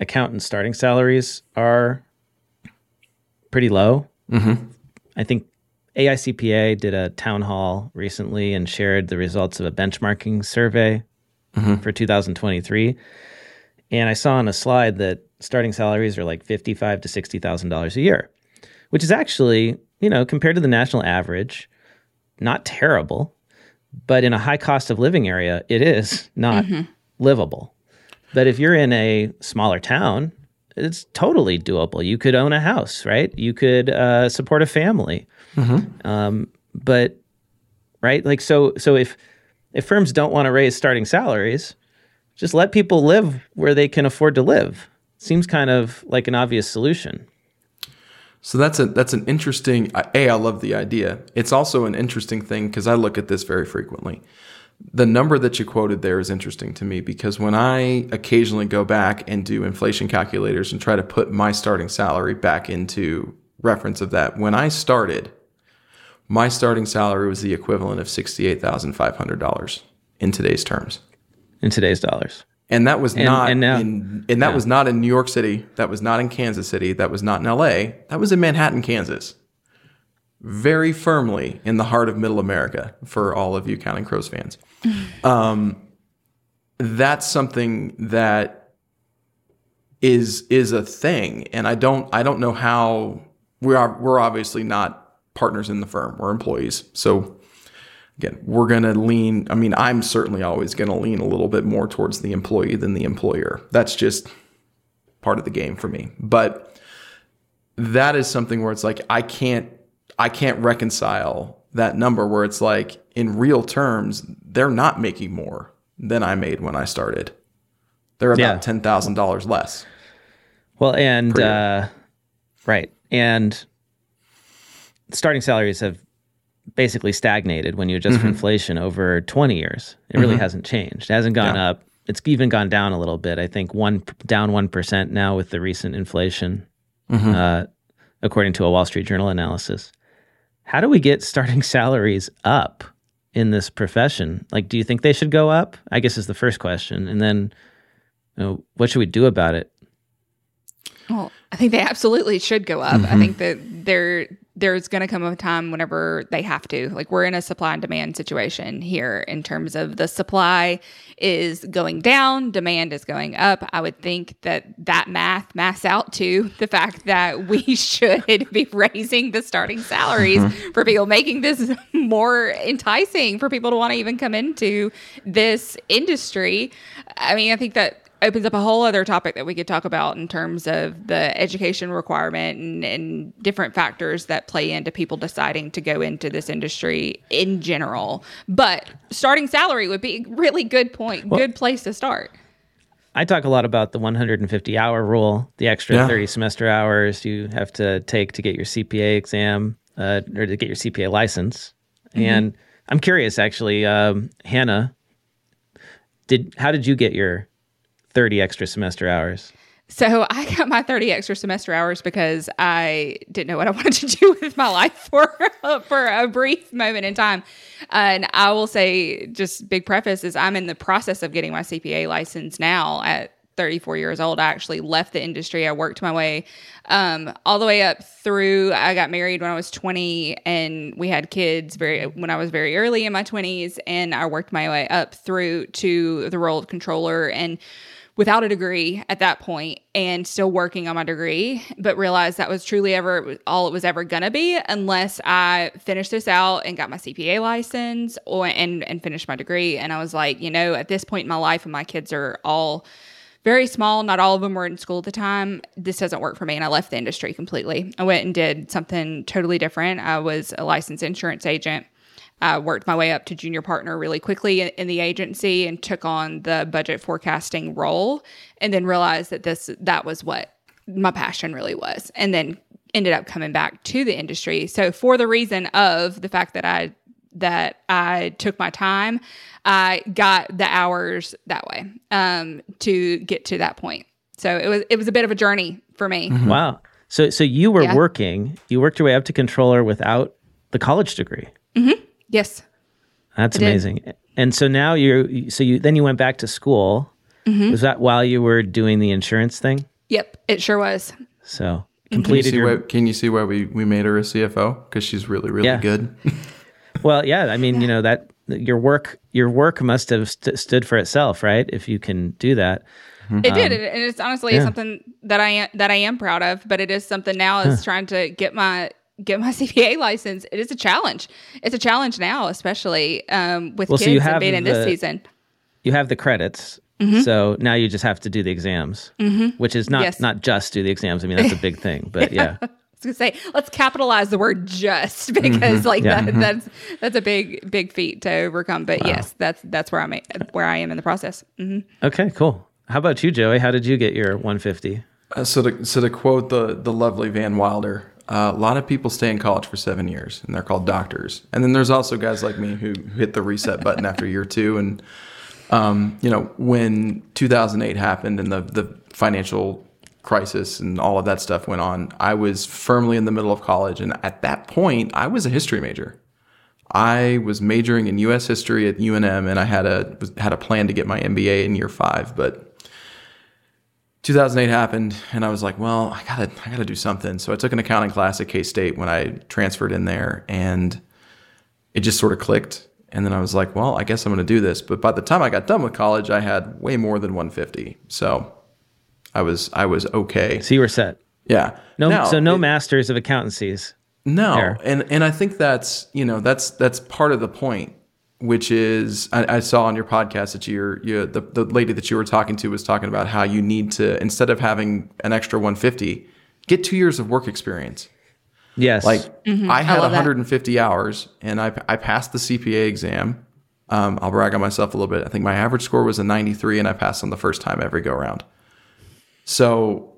accountant starting salaries are pretty low. Mm-hmm. I think AICPA did a town hall recently and shared the results of a benchmarking survey mm-hmm. for 2023. And I saw on a slide that starting salaries are like fifty-five to sixty thousand dollars a year, which is actually you know, compared to the national average, not terrible, but in a high cost of living area, it is not mm-hmm. livable. But if you're in a smaller town, it's totally doable. You could own a house, right? You could uh, support a family. Mm-hmm. Um, but right, like so, so if if firms don't want to raise starting salaries, just let people live where they can afford to live. Seems kind of like an obvious solution. So that's a that's an interesting. A, I love the idea. It's also an interesting thing because I look at this very frequently. The number that you quoted there is interesting to me because when I occasionally go back and do inflation calculators and try to put my starting salary back into reference of that, when I started, my starting salary was the equivalent of sixty-eight thousand five hundred dollars in today's terms. In today's dollars. And that was And- not and now- in, and that was not in New York City. That was not in Kansas City. That was not in LA. That was in Manhattan, Kansas. Very firmly in the heart of middle America for all of you Counting Crows fans. Um, that's something that is is a thing. And I don't I don't know how we are we're obviously not partners in the firm. We're employees. So again, we're going to lean. I mean, I'm certainly always going to lean a little bit more towards the employee than the employer. That's just part of the game for me. But that is something where it's like I can't I can't reconcile that number where it's like in real terms they're not making more than I made when I started. They're about Yeah. ten thousand dollars less. Well, and uh, right, and starting salaries have basically stagnated when you adjust for mm-hmm. inflation over 20 years. It really mm-hmm. hasn't changed. It hasn't gone Yeah. up. It's even gone down a little bit. I think one down one percent now with the recent inflation, mm-hmm. uh, according to a Wall Street Journal analysis. How do we get starting salaries up in this profession? Like, do you think they should go up? I guess is the first question, and then, you know, what should we do about it? Well, I think they absolutely should go up. I think that there there's going to come a time whenever they have to. Like we're in a supply and demand situation here in terms of the supply is going down, demand is going up. I would think that that math maths out to the fact that we should be raising the starting salaries mm-hmm. for people, making this more enticing for people to want to even come into this industry. I mean, I think that opens up a whole other topic that we could talk about in terms of the education requirement and, and different factors that play into people deciding to go into this industry in general. But starting salary would be a really good point, good place to start. I talk a lot about the 150 hour rule, the extra Yeah. 30 semester hours you have to take to get your CPA exam uh, or to get your CPA license. And I'm curious, actually, um, Hannah, did how did you get your 30 extra semester hours? So I got my 30 extra semester hours because I didn't know what I wanted to do with my life for for a brief moment in time. And I will say just big preface is I'm in the process of getting my CPA license now at 34 years old. I actually left the industry. I worked my way um, all the way up through. I got married when I was 20, and we had kids very when I was very early in my 20s, and I worked my way up through to the role of controller and without a degree at that point and still working on my degree, but realized that was truly ever all it was ever gonna be unless I finished this out and got my CPA license or and and finished my degree. And I was like, you know, at this point in my life, and my kids are all very small, not all of them were in school at the time. This doesn't work for me. And I left the industry completely. I went and did something totally different. I was a licensed insurance agent. I worked my way up to junior partner really quickly in, in the agency and took on the budget forecasting role and then realized that this that was what my passion really was and then ended up coming back to the industry so for the reason of the fact that i that i took my time i got the hours that way um, to get to that point so it was it was a bit of a journey for me mm-hmm. Wow. So so you were Yeah. working, you worked your way up to controller without the college degree. Mm-hmm. Yes That's I did. amazing. And so now you're so you then you went back to school. Mm-hmm. Was that while you were doing the insurance thing? yep it sure was So mm-hmm. Can you completed see your why, can you see why we, we made her a CFO? Because she's really, really Yeah. good. Well, yeah, I mean, you know that your work your work must have st- stood for itself, right? If you can do that. Mm-hmm. It did, um, and it's honestly yeah. something that I am that I am proud of. But it is something now is trying to get my get my CPA license. It is a challenge. It's a challenge now, especially um, with Well, so kids you and have being in this season. You have the credits. Mm-hmm. So now you just have to do the exams, which is not Yes. not just do the exams. I mean, that's a big thing, but yeah. I was gonna say, let's capitalize the word "just" because, like, Yeah. that, that's that's a big big feat to overcome. But yes, that's that's where I'm at, where I am in the process. hmm Okay, cool. How about you, Joey? How did you get your 150? Uh, so to so to quote the the lovely Van Wilder, Uh, a lot of people stay in college for seven years, and they're called doctors. And then there's also guys like me who hit the reset button after year two. And um, you know, when 2008 happened and the the financial crisis and all of that stuff went on, I was firmly in the middle of college, and at that point, I was a history major. I was majoring in U.S. history at UNM, and I had a had a plan to get my MBA in year five, but 2008 happened and I was like, well, I gotta, I gotta do something. So I took an accounting class at K State when I transferred in there and it just sort of clicked. And then I was like, well, I guess I'm going to do this. But by the time I got done with college, I had way more than 150. So I was, I was okay. So you were set. Yeah. No, Now, so no it- masters of accountancies. no, there. and and I think that's you know that's that's part of the point, which is I, I saw on your podcast that you're you the the lady that you were talking to was talking about how you need to instead of having an extra 150, get two years of work experience. Yes. Like I had love that. 150 hours and I I passed the CPA exam. Um, I'll brag on myself a little bit. I think my average score was a 93 and I passed on the first time every go round. So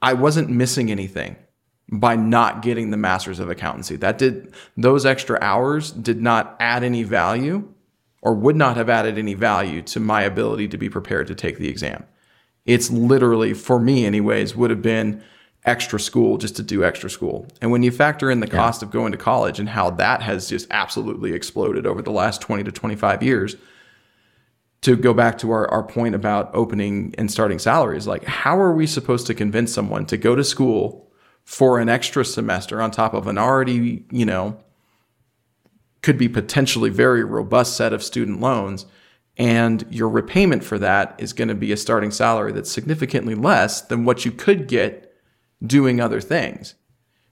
I wasn't missing anything by not getting the masters of accountancy. That did those extra hours did not add any value or would not have added any value to my ability to be prepared to take the exam. It's literally for me anyways would have been extra school just to do extra school. And when you factor in the cost of going to college and how that has just absolutely exploded over the last 20 to 25 years, to go back to our, our point about opening and starting salaries, like how are we supposed to convince someone to go to school for an extra semester on top of an already, you know, could be potentially very robust set of student loans and your repayment for that is going to be a starting salary that's significantly less than what you could get doing other things.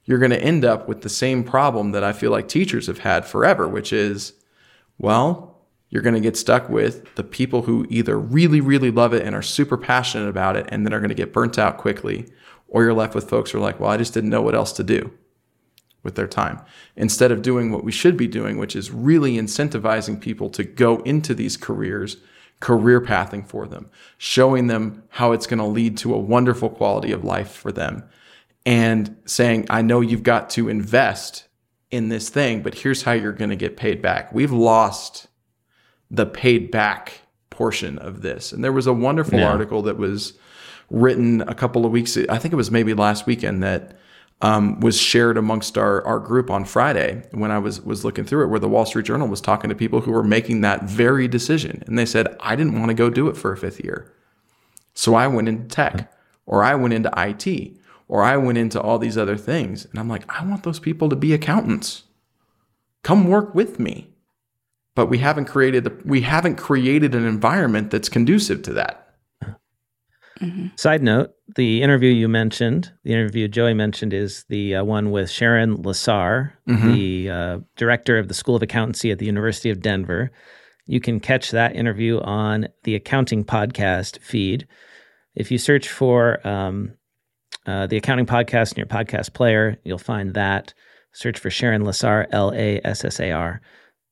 You're going to end up with the same problem that I feel like teachers have had forever, which is, well, you're going to get stuck with the people who either really, really love it and are super passionate about it and then are going to get burnt out quickly, or you're left with folks who are like, well, I just didn't know what else to do with their time instead of doing what we should be doing, which is really incentivizing people to go into these careers, career pathing for them, showing them how it's going to lead to a wonderful quality of life for them, and saying, I know you've got to invest in this thing, but here's how you're going to get paid back. We've lost the paid back portion of this. And there was a wonderful Yeah. article that was written a couple of weeks, I think it was maybe last weekend that um, was shared amongst our, our group on Friday when I was was looking through it, where the Wall Street Journal was talking to people who were making that very decision, and they said, "I didn't want to go do it for a fifth year, so I went into tech, or I went into IT, or I went into all these other things." And I'm like, I want those people to be accountants. Come work with me, but we haven't created we haven't created an environment that's conducive to that. Side note: the interview you mentioned, the interview Joey mentioned, is the uh, one with Sharon Lassar, the uh, director of the School of Accountancy at the University of Denver. You can catch that interview on the Accounting Podcast feed. If you search for um, uh, the Accounting Podcast in your podcast player, you'll find that. Search for Sharon Lassar, L A S S A R.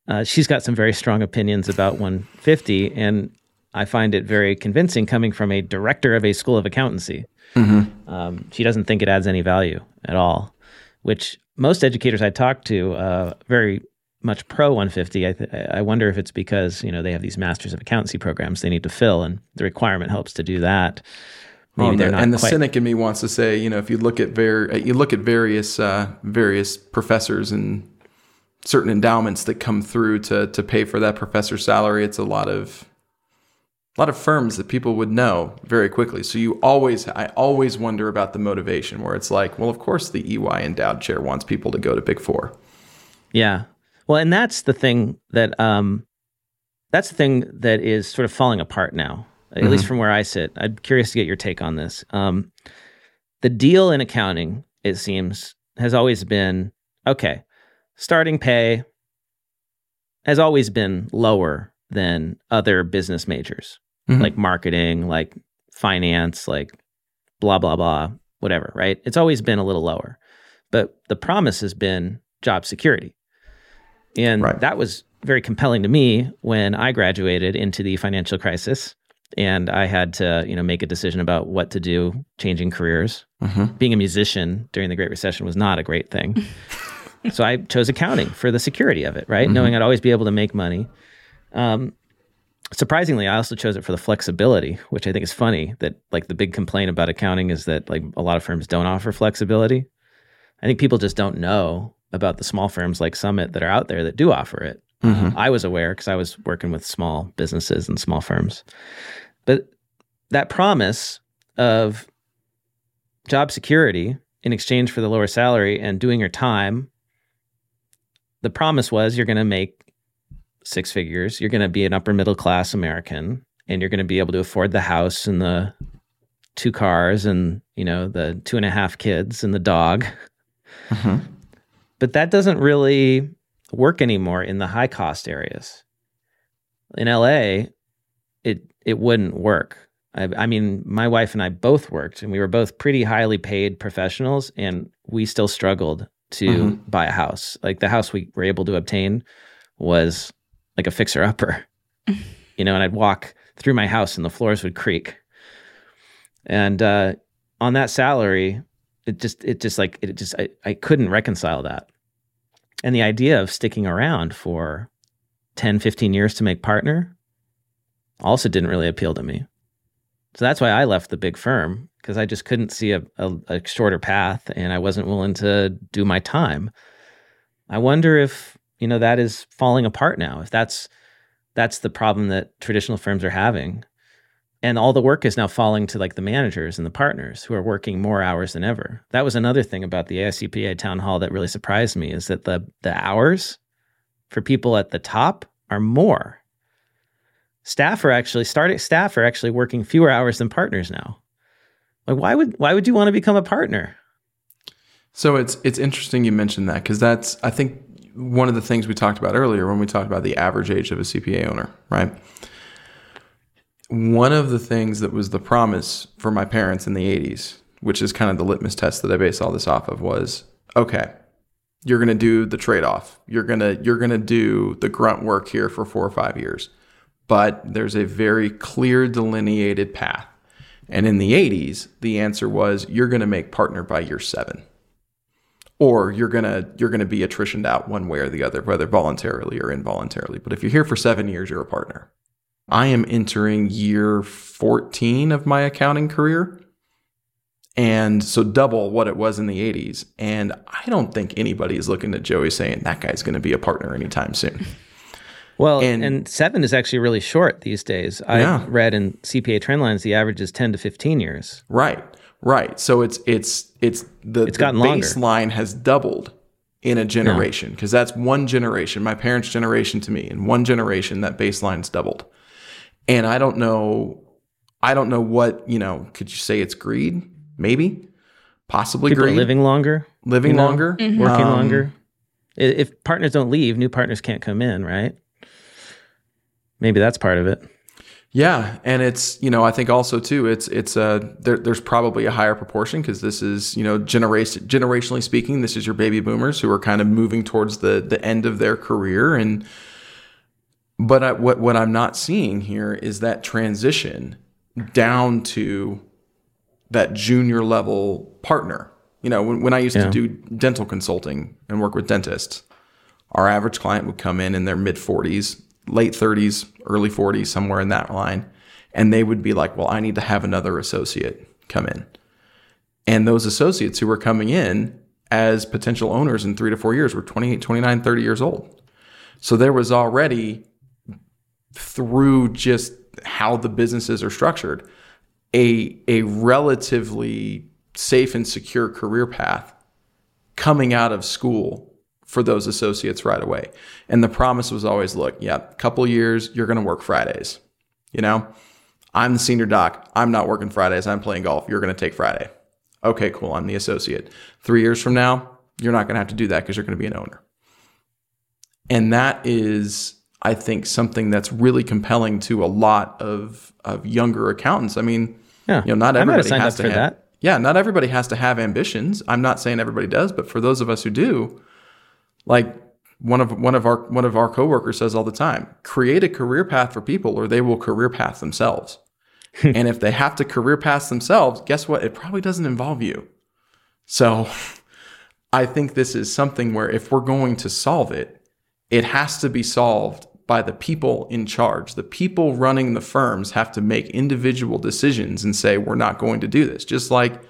Uh, she's got some very strong opinions about 150, and I find it very convincing coming from a director of a school of accountancy. Um, she doesn't think it adds any value at all, which most educators I talk to uh, very much pro 150. I, th- I wonder if it's because you know they have these masters of accountancy programs they need to fill, and the requirement helps to do that. Maybe Oh, and they're the, not and the quite. cynic in me wants to say, you know, if you look at ver- you look at various uh, various professors and certain endowments that come through to to pay for that professor's salary, it's a lot of a lot of firms that people would know very quickly. So you always, I always wonder about the motivation, where it's like, well, of course, the EY endowed chair wants people to go to Big Four. Yeah. Well, and that's the thing that um that's the thing that is sort of falling apart now. At least from where I sit. I'm curious to get your take on this. Um the deal in accounting, it seems, has always been okay. Starting pay has always been lower than other business majors, Mhm. like marketing, like finance, like blah blah blah, whatever, right? It's always been a little lower. But the promise has been job security. And Right. that was very compelling to me when I graduated into the financial crisis. and I had to, you know, make a decision about what to do, changing careers. Being a musician during the Great Recession was not a great thing. so I chose accounting for the security of it, right? Knowing I'd always be able to make money. Um, surprisingly, I also chose it for the flexibility, which I think is funny. That like the big complaint about accounting is that like a lot of firms don't offer flexibility. I think people just don't know about the small firms like Summit that are out there that do offer it. Um, mm-hmm. I was aware because I was working with small businesses and small firms. But that promise of job security in exchange for the lower salary and doing your time, the promise was you're going to make six figures, you're going to be an upper middle class American, and you're going to be able to afford the house and the two cars and you know the two and a half kids and the dog. Mm-hmm. But that doesn't really work anymore in the high cost areas. In LA, it it wouldn't work. I, I mean, my wife and I both worked, and we were both pretty highly paid professionals, and we still struggled to mm-hmm. buy a house. Like the house we were able to obtain was like a fixer upper, you know. And I'd walk through my house, and the floors would creak. And uh, on that salary, it just it just like it just I, I couldn't reconcile that and the idea of sticking around for 10 15 years to make partner also didn't really appeal to me so that's why i left the big firm because i just couldn't see a, a, a shorter path and i wasn't willing to do my time i wonder if you know that is falling apart now if that's that's the problem that traditional firms are having and all the work is now falling to like the managers and the partners who are working more hours than ever. That was another thing about the ASCPA town hall that really surprised me is that the the hours for people at the top are more. Staff are actually starting staff are actually working fewer hours than partners now. Like why would why would you want to become a partner? So it's it's interesting you mentioned that because that's I think one of the things we talked about earlier when we talked about the average age of a CPA owner, right? One of the things that was the promise for my parents in the 80s, which is kind of the litmus test that I base all this off of, was okay, you're going to do the trade off. You're going to you're going to do the grunt work here for 4 or 5 years. But there's a very clear delineated path. And in the 80s, the answer was you're going to make partner by year 7 or you're gonna you're gonna be attritioned out one way or the other, whether voluntarily or involuntarily. But if you're here for seven years, you're a partner. I am entering year 14 of my accounting career. And so double what it was in the 80s. And I don't think anybody is looking at Joey saying that guy's going to be a partner anytime soon. Well, And- and, seven is actually really short these days. I Yeah. read in CPA trendlines the average is 10 to 15 years. Right. Right. So it's it's it's the, It's the gotten longer. baseline has doubled in a generation because that's one generation, my parents' generation to me. In one generation, that baseline's doubled. And I don't know I don't know what, you know, could you say it's greed? Maybe. Possibly People greed. living longer, living you know, longer. working Um, longer. If partners don't leave, new partners can't come in, right? Maybe that's part of it. Yeah, and it's you know I think also too it's it's a there, there's probably a higher proportion because this is you know generation generationally speaking this is your baby boomers who are kind of moving towards the the end of their career and but I, what what I'm not seeing here is that transition down to that junior level partner. You know when when I used Yeah. to do dental consulting and work with dentists, our average client would come in in their mid 40s, late 30s, early 40s, somewhere in that line. And they would be like, well, I need to have another associate come in. And those associates who were coming in as potential owners in three to four years were 28, 29, 30 years old. So there was already, through just how the businesses are structured, a, a relatively safe and secure career path coming out of school for those associates right away. And the promise was always, look, yeah, couple years, you're going to work Fridays. You know, I'm the senior doc. I'm not working Fridays. I'm playing golf. You're going to take Friday. Okay, cool. I'm the associate. Three years from now, you're not going to have to do that because you're going to be an owner. And that is, I think, something that's really compelling to a lot of, of younger accountants. I mean, Yeah. you know, not I might have everybody has to for have, that. yeah, not everybody has to have ambitions. I'm not saying everybody does, but for those of us who do, like one of one of our one of our coworkers says all the time, create a career path for people or they will career path themselves. and if they have to career path themselves, guess what? It probably doesn't involve you. So I think this is something where if we're going to solve it, it has to be solved by the people in charge. The people running the firms have to make individual decisions and say, we're not going to do this. Just like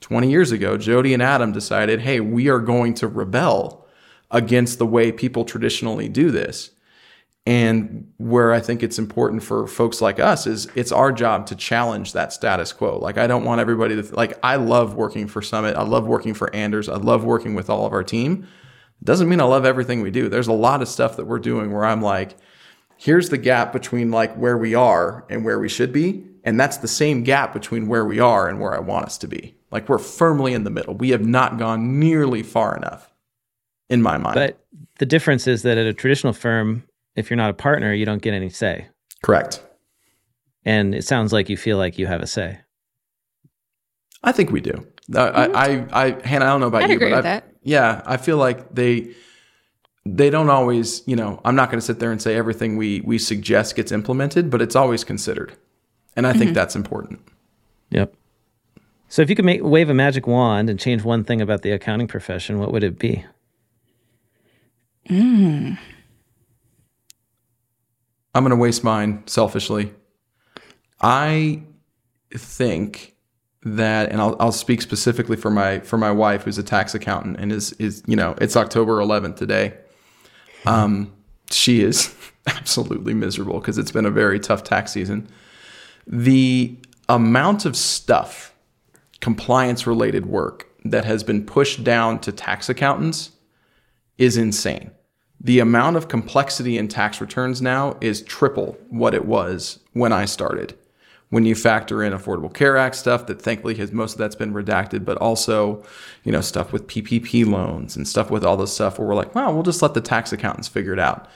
20 years ago, Jody and Adam decided, hey, we are going to rebel against the way people traditionally do this. And where I think it's important for folks like us is it's our job to challenge that status quo. Like, I don't want everybody to, like, I love working for Summit. I love working for Anders. I love working with all of our team. Doesn't mean I love everything we do. There's a lot of stuff that we're doing where I'm like, here's the gap between like where we are and where we should be. And that's the same gap between where we are and where I want us to be. Like, we're firmly in the middle. We have not gone nearly far enough in my mind. But the difference is that at a traditional firm, if you're not a partner, you don't get any say. Correct. And it sounds like you feel like you have a say. I think we do. I, I, mm-hmm. I, Hannah, I don't know about I'd you, agree but with I, that. yeah, I feel like they, they don't always, you know, I'm not going to sit there and say everything we we suggest gets implemented, but it's always considered, and I think mm-hmm. that's important. Yep. So if you could make wave a magic wand and change one thing about the accounting profession, what would it be? I'm going to waste mine selfishly. I think that, and I'll, I'll speak specifically for my for my wife, who's a tax accountant, and is is you know it's October 11th today. Um, she is absolutely miserable because it's been a very tough tax season. The amount of stuff, compliance related work that has been pushed down to tax accountants is insane. The amount of complexity in tax returns now is triple what it was when I started. When you factor in Affordable Care Act stuff that thankfully has most of that's been redacted, but also, you know, stuff with PPP loans and stuff with all this stuff where we're like, wow, we'll just let the tax accountants figure it out.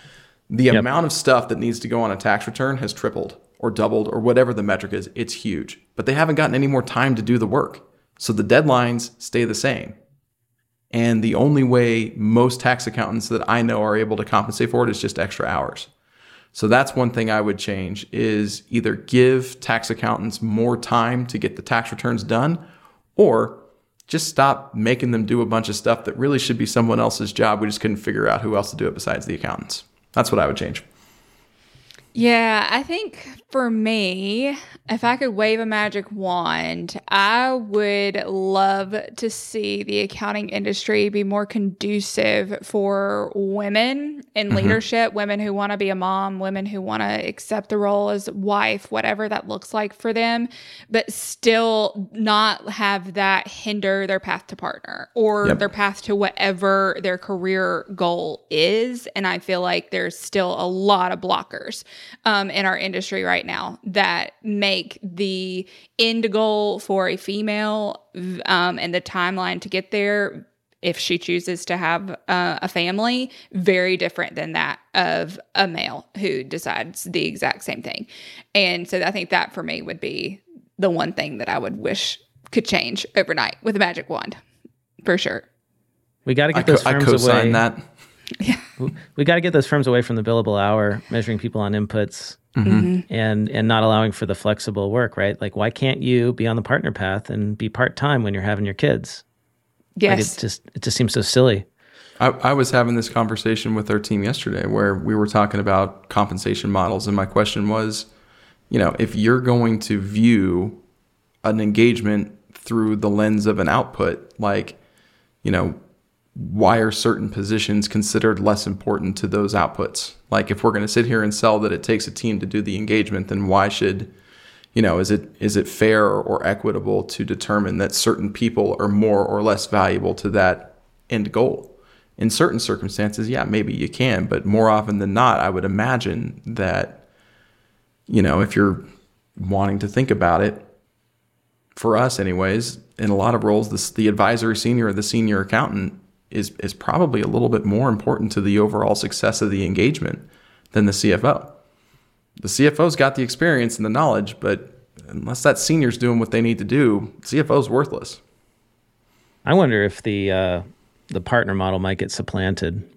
The amount of stuff that needs to go on a tax return has tripled or doubled or whatever the metric is. It's huge, but they haven't gotten any more time to do the work. So the deadlines stay the same. And the only way most tax accountants that I know are able to compensate for it is just extra hours. So that's one thing I would change is either give tax accountants more time to get the tax returns done or just stop making them do a bunch of stuff that really should be someone else's job. We just couldn't figure out who else to do it besides the accountants. That's what I would change. Yeah, I think for me, if I could wave a magic wand, I would love to see the accounting industry be more conducive for women in mm-hmm. leadership, women who want to be a mom, women who want to accept the role as wife, whatever that looks like for them, but still not have that hinder their path to partner or Yep. their path to whatever their career goal is. And I feel like there's still a lot of blockers um, in our industry right now that make the end goal for a female um, and the timeline to get there if she chooses to have uh, a family very different than that of a male who decides the exact same thing and so i think that for me would be the one thing that i would wish could change overnight with a magic wand for sure We got to I, get co- those I firms co-sign away. that. We got to get those firms away from the billable hour, measuring people on inputs, mm-hmm. Mm-hmm. and and not allowing for the flexible work. Right? Like, why can't you be on the partner path and be part time when you're having your kids? Like, yes it just it just seems so silly. I, I was having this conversation with our team yesterday where we were talking about compensation models. And my question was, you know, if you're going to view an engagement through the lens of an output, like, you know, why are certain positions considered less important to those outputs? Like, if we're going to sit here and sell that it takes a team to do the engagement, then why should, you know, is it is it fair or equitable to determine that certain people are more or less valuable to that end goal? In certain circumstances, yeah, maybe you can, but more often than not, I would imagine that, you know, if you're wanting to think about it, for us, anyways, in a lot of roles, the advisory senior or the senior accountant is is probably a little bit more important to the overall success of the engagement than the CFO. The CFO's got the experience and the knowledge, but unless that senior's doing what they need to do, CFO's worthless. I wonder if the uh, the partner model might get supplanted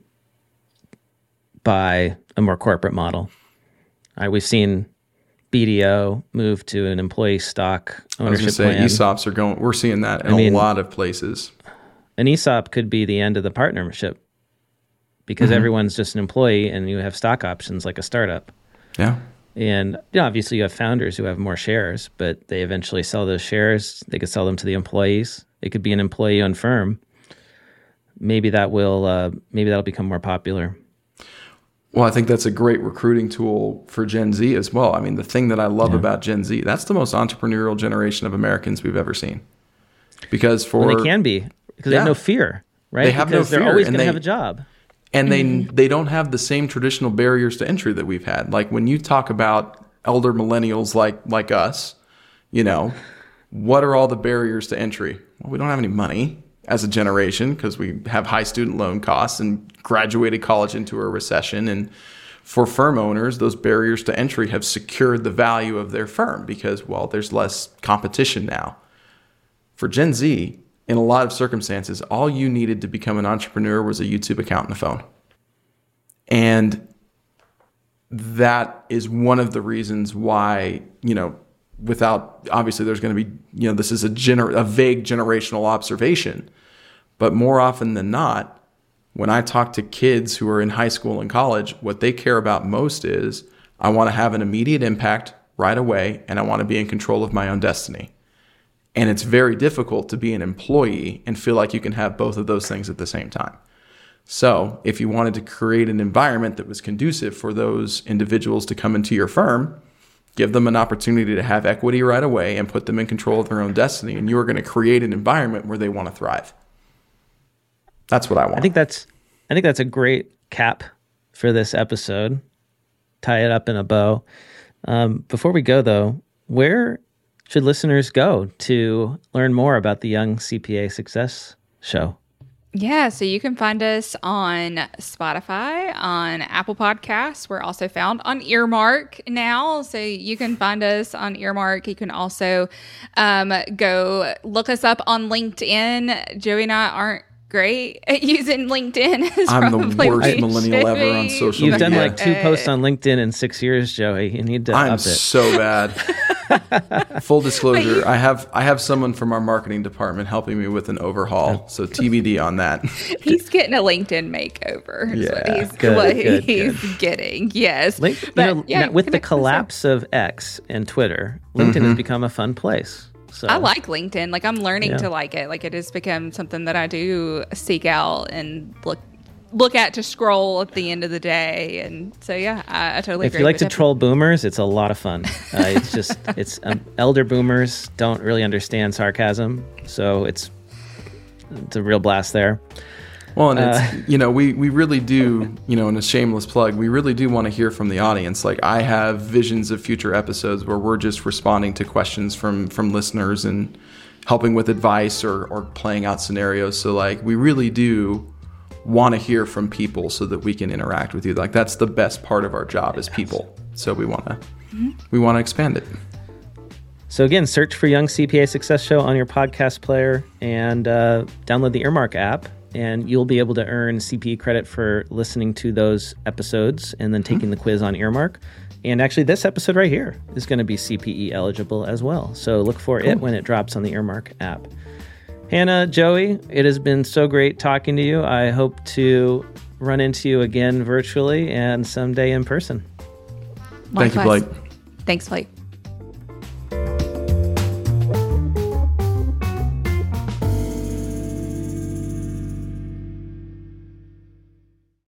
by a more corporate model. Uh, we've seen BDO, move to an employee stock I was say plan. ESOPs are going. We're seeing that in mean- a lot of places. An ESOP could be the end of the partnership because Mm-hmm. everyone's just an employee and you have stock options like a startup. Yeah. And you know, obviously, you have founders who have more shares, but they eventually sell those shares. They could sell them to the employees. It could be an employee-owned firm. Maybe that will. Uh, maybe that'll become more popular. Well, I think that's a great recruiting tool for Gen Z as well. I mean, the thing that I love about Gen Z, that's the most entrepreneurial generation of Americans we've ever seen. Because for When they can be because they have no fear, right? They have no because they're always going to they- have a job. and they Mm-hmm. they don't have the same traditional barriers to entry that we've had. Like when you talk about elder millennials like like us, you know, what are all the barriers to entry? Well, we don't have any money as a generation because we have high student loan costs and graduated college into a recession and for firm owners, those barriers to entry have secured the value of their firm because, well, there's less competition now. For Gen Z, in a lot of circumstances, all you needed to become an entrepreneur was a YouTube account and a phone. And that is one of the reasons why, you know, without obviously there's going to be, you know, this is a gener- a vague generational observation, but more often than not, when I talk to kids who are in high school and college, what they care about most is I want to have an immediate impact right away and I want to be in control of my own destiny. And it's very difficult to be an employee and feel like you can have both of those things at the same time. So, if you wanted to create an environment that was conducive for those individuals to come into your firm, give them an opportunity to have equity right away and put them in control of their own destiny. And you are going to create an environment where they want to thrive. That's what I want. I think that's I think that's a great cap for this episode. Tie it up in a bow. Um, before we go though, where should listeners go to learn more about the Young CPA Success Show? Yeah, so you can find us on Spotify, on Apple Podcasts. We're also found on Earmark now. So you can find us on Earmark. You can also um, go look us up on LinkedIn. Joey and I aren't great at using LinkedIn. as I'm the worst millennial should ever on social You've done like two posts on LinkedIn in six years, Joey. You need to I'm up it. so bad. Full disclosure, I have I have someone from our marketing department helping me with an overhaul. Oh. So TBD on that. He's getting a LinkedIn makeover. is what Yeah. he's, Good, what good, he's getting. Yes. Link, you But, know, yeah, with the connect us there. collapse of X and Twitter, LinkedIn has mm-hmm. become a fun place. So I like LinkedIn. Like I'm learning Yeah. to like it. Like it has become something that I do seek out and look look at to scroll at the end of the day. And so yeah, I, I totally if you like to troll boomers, it's a lot of fun. Uh, it's just it's um, elder boomers don't really understand sarcasm, so it's it's a real blast there. Well, and it's Uh, you know we we really do you know in a shameless plug we really do want to hear from the audience. Like I have visions of future episodes where we're just responding to questions from from listeners and helping with advice or or playing out scenarios. So like we really do want to hear from people so that we can interact with you. Like that's the best part of our job as people. So we want to we want to expand it. So again, search for Young CPA Success Show on your podcast player and uh, download the Earmark app, and you'll be able to earn CPE credit for listening to those episodes and then taking the quiz on Earmark. And actually, this episode right here is going to be CPE eligible as well. So look for it when it drops on the Earmark app. Hannah, Joey, it has been so great talking to you. I hope to run into you again virtually and someday in person. Thank you, Blake. Thanks, Blake.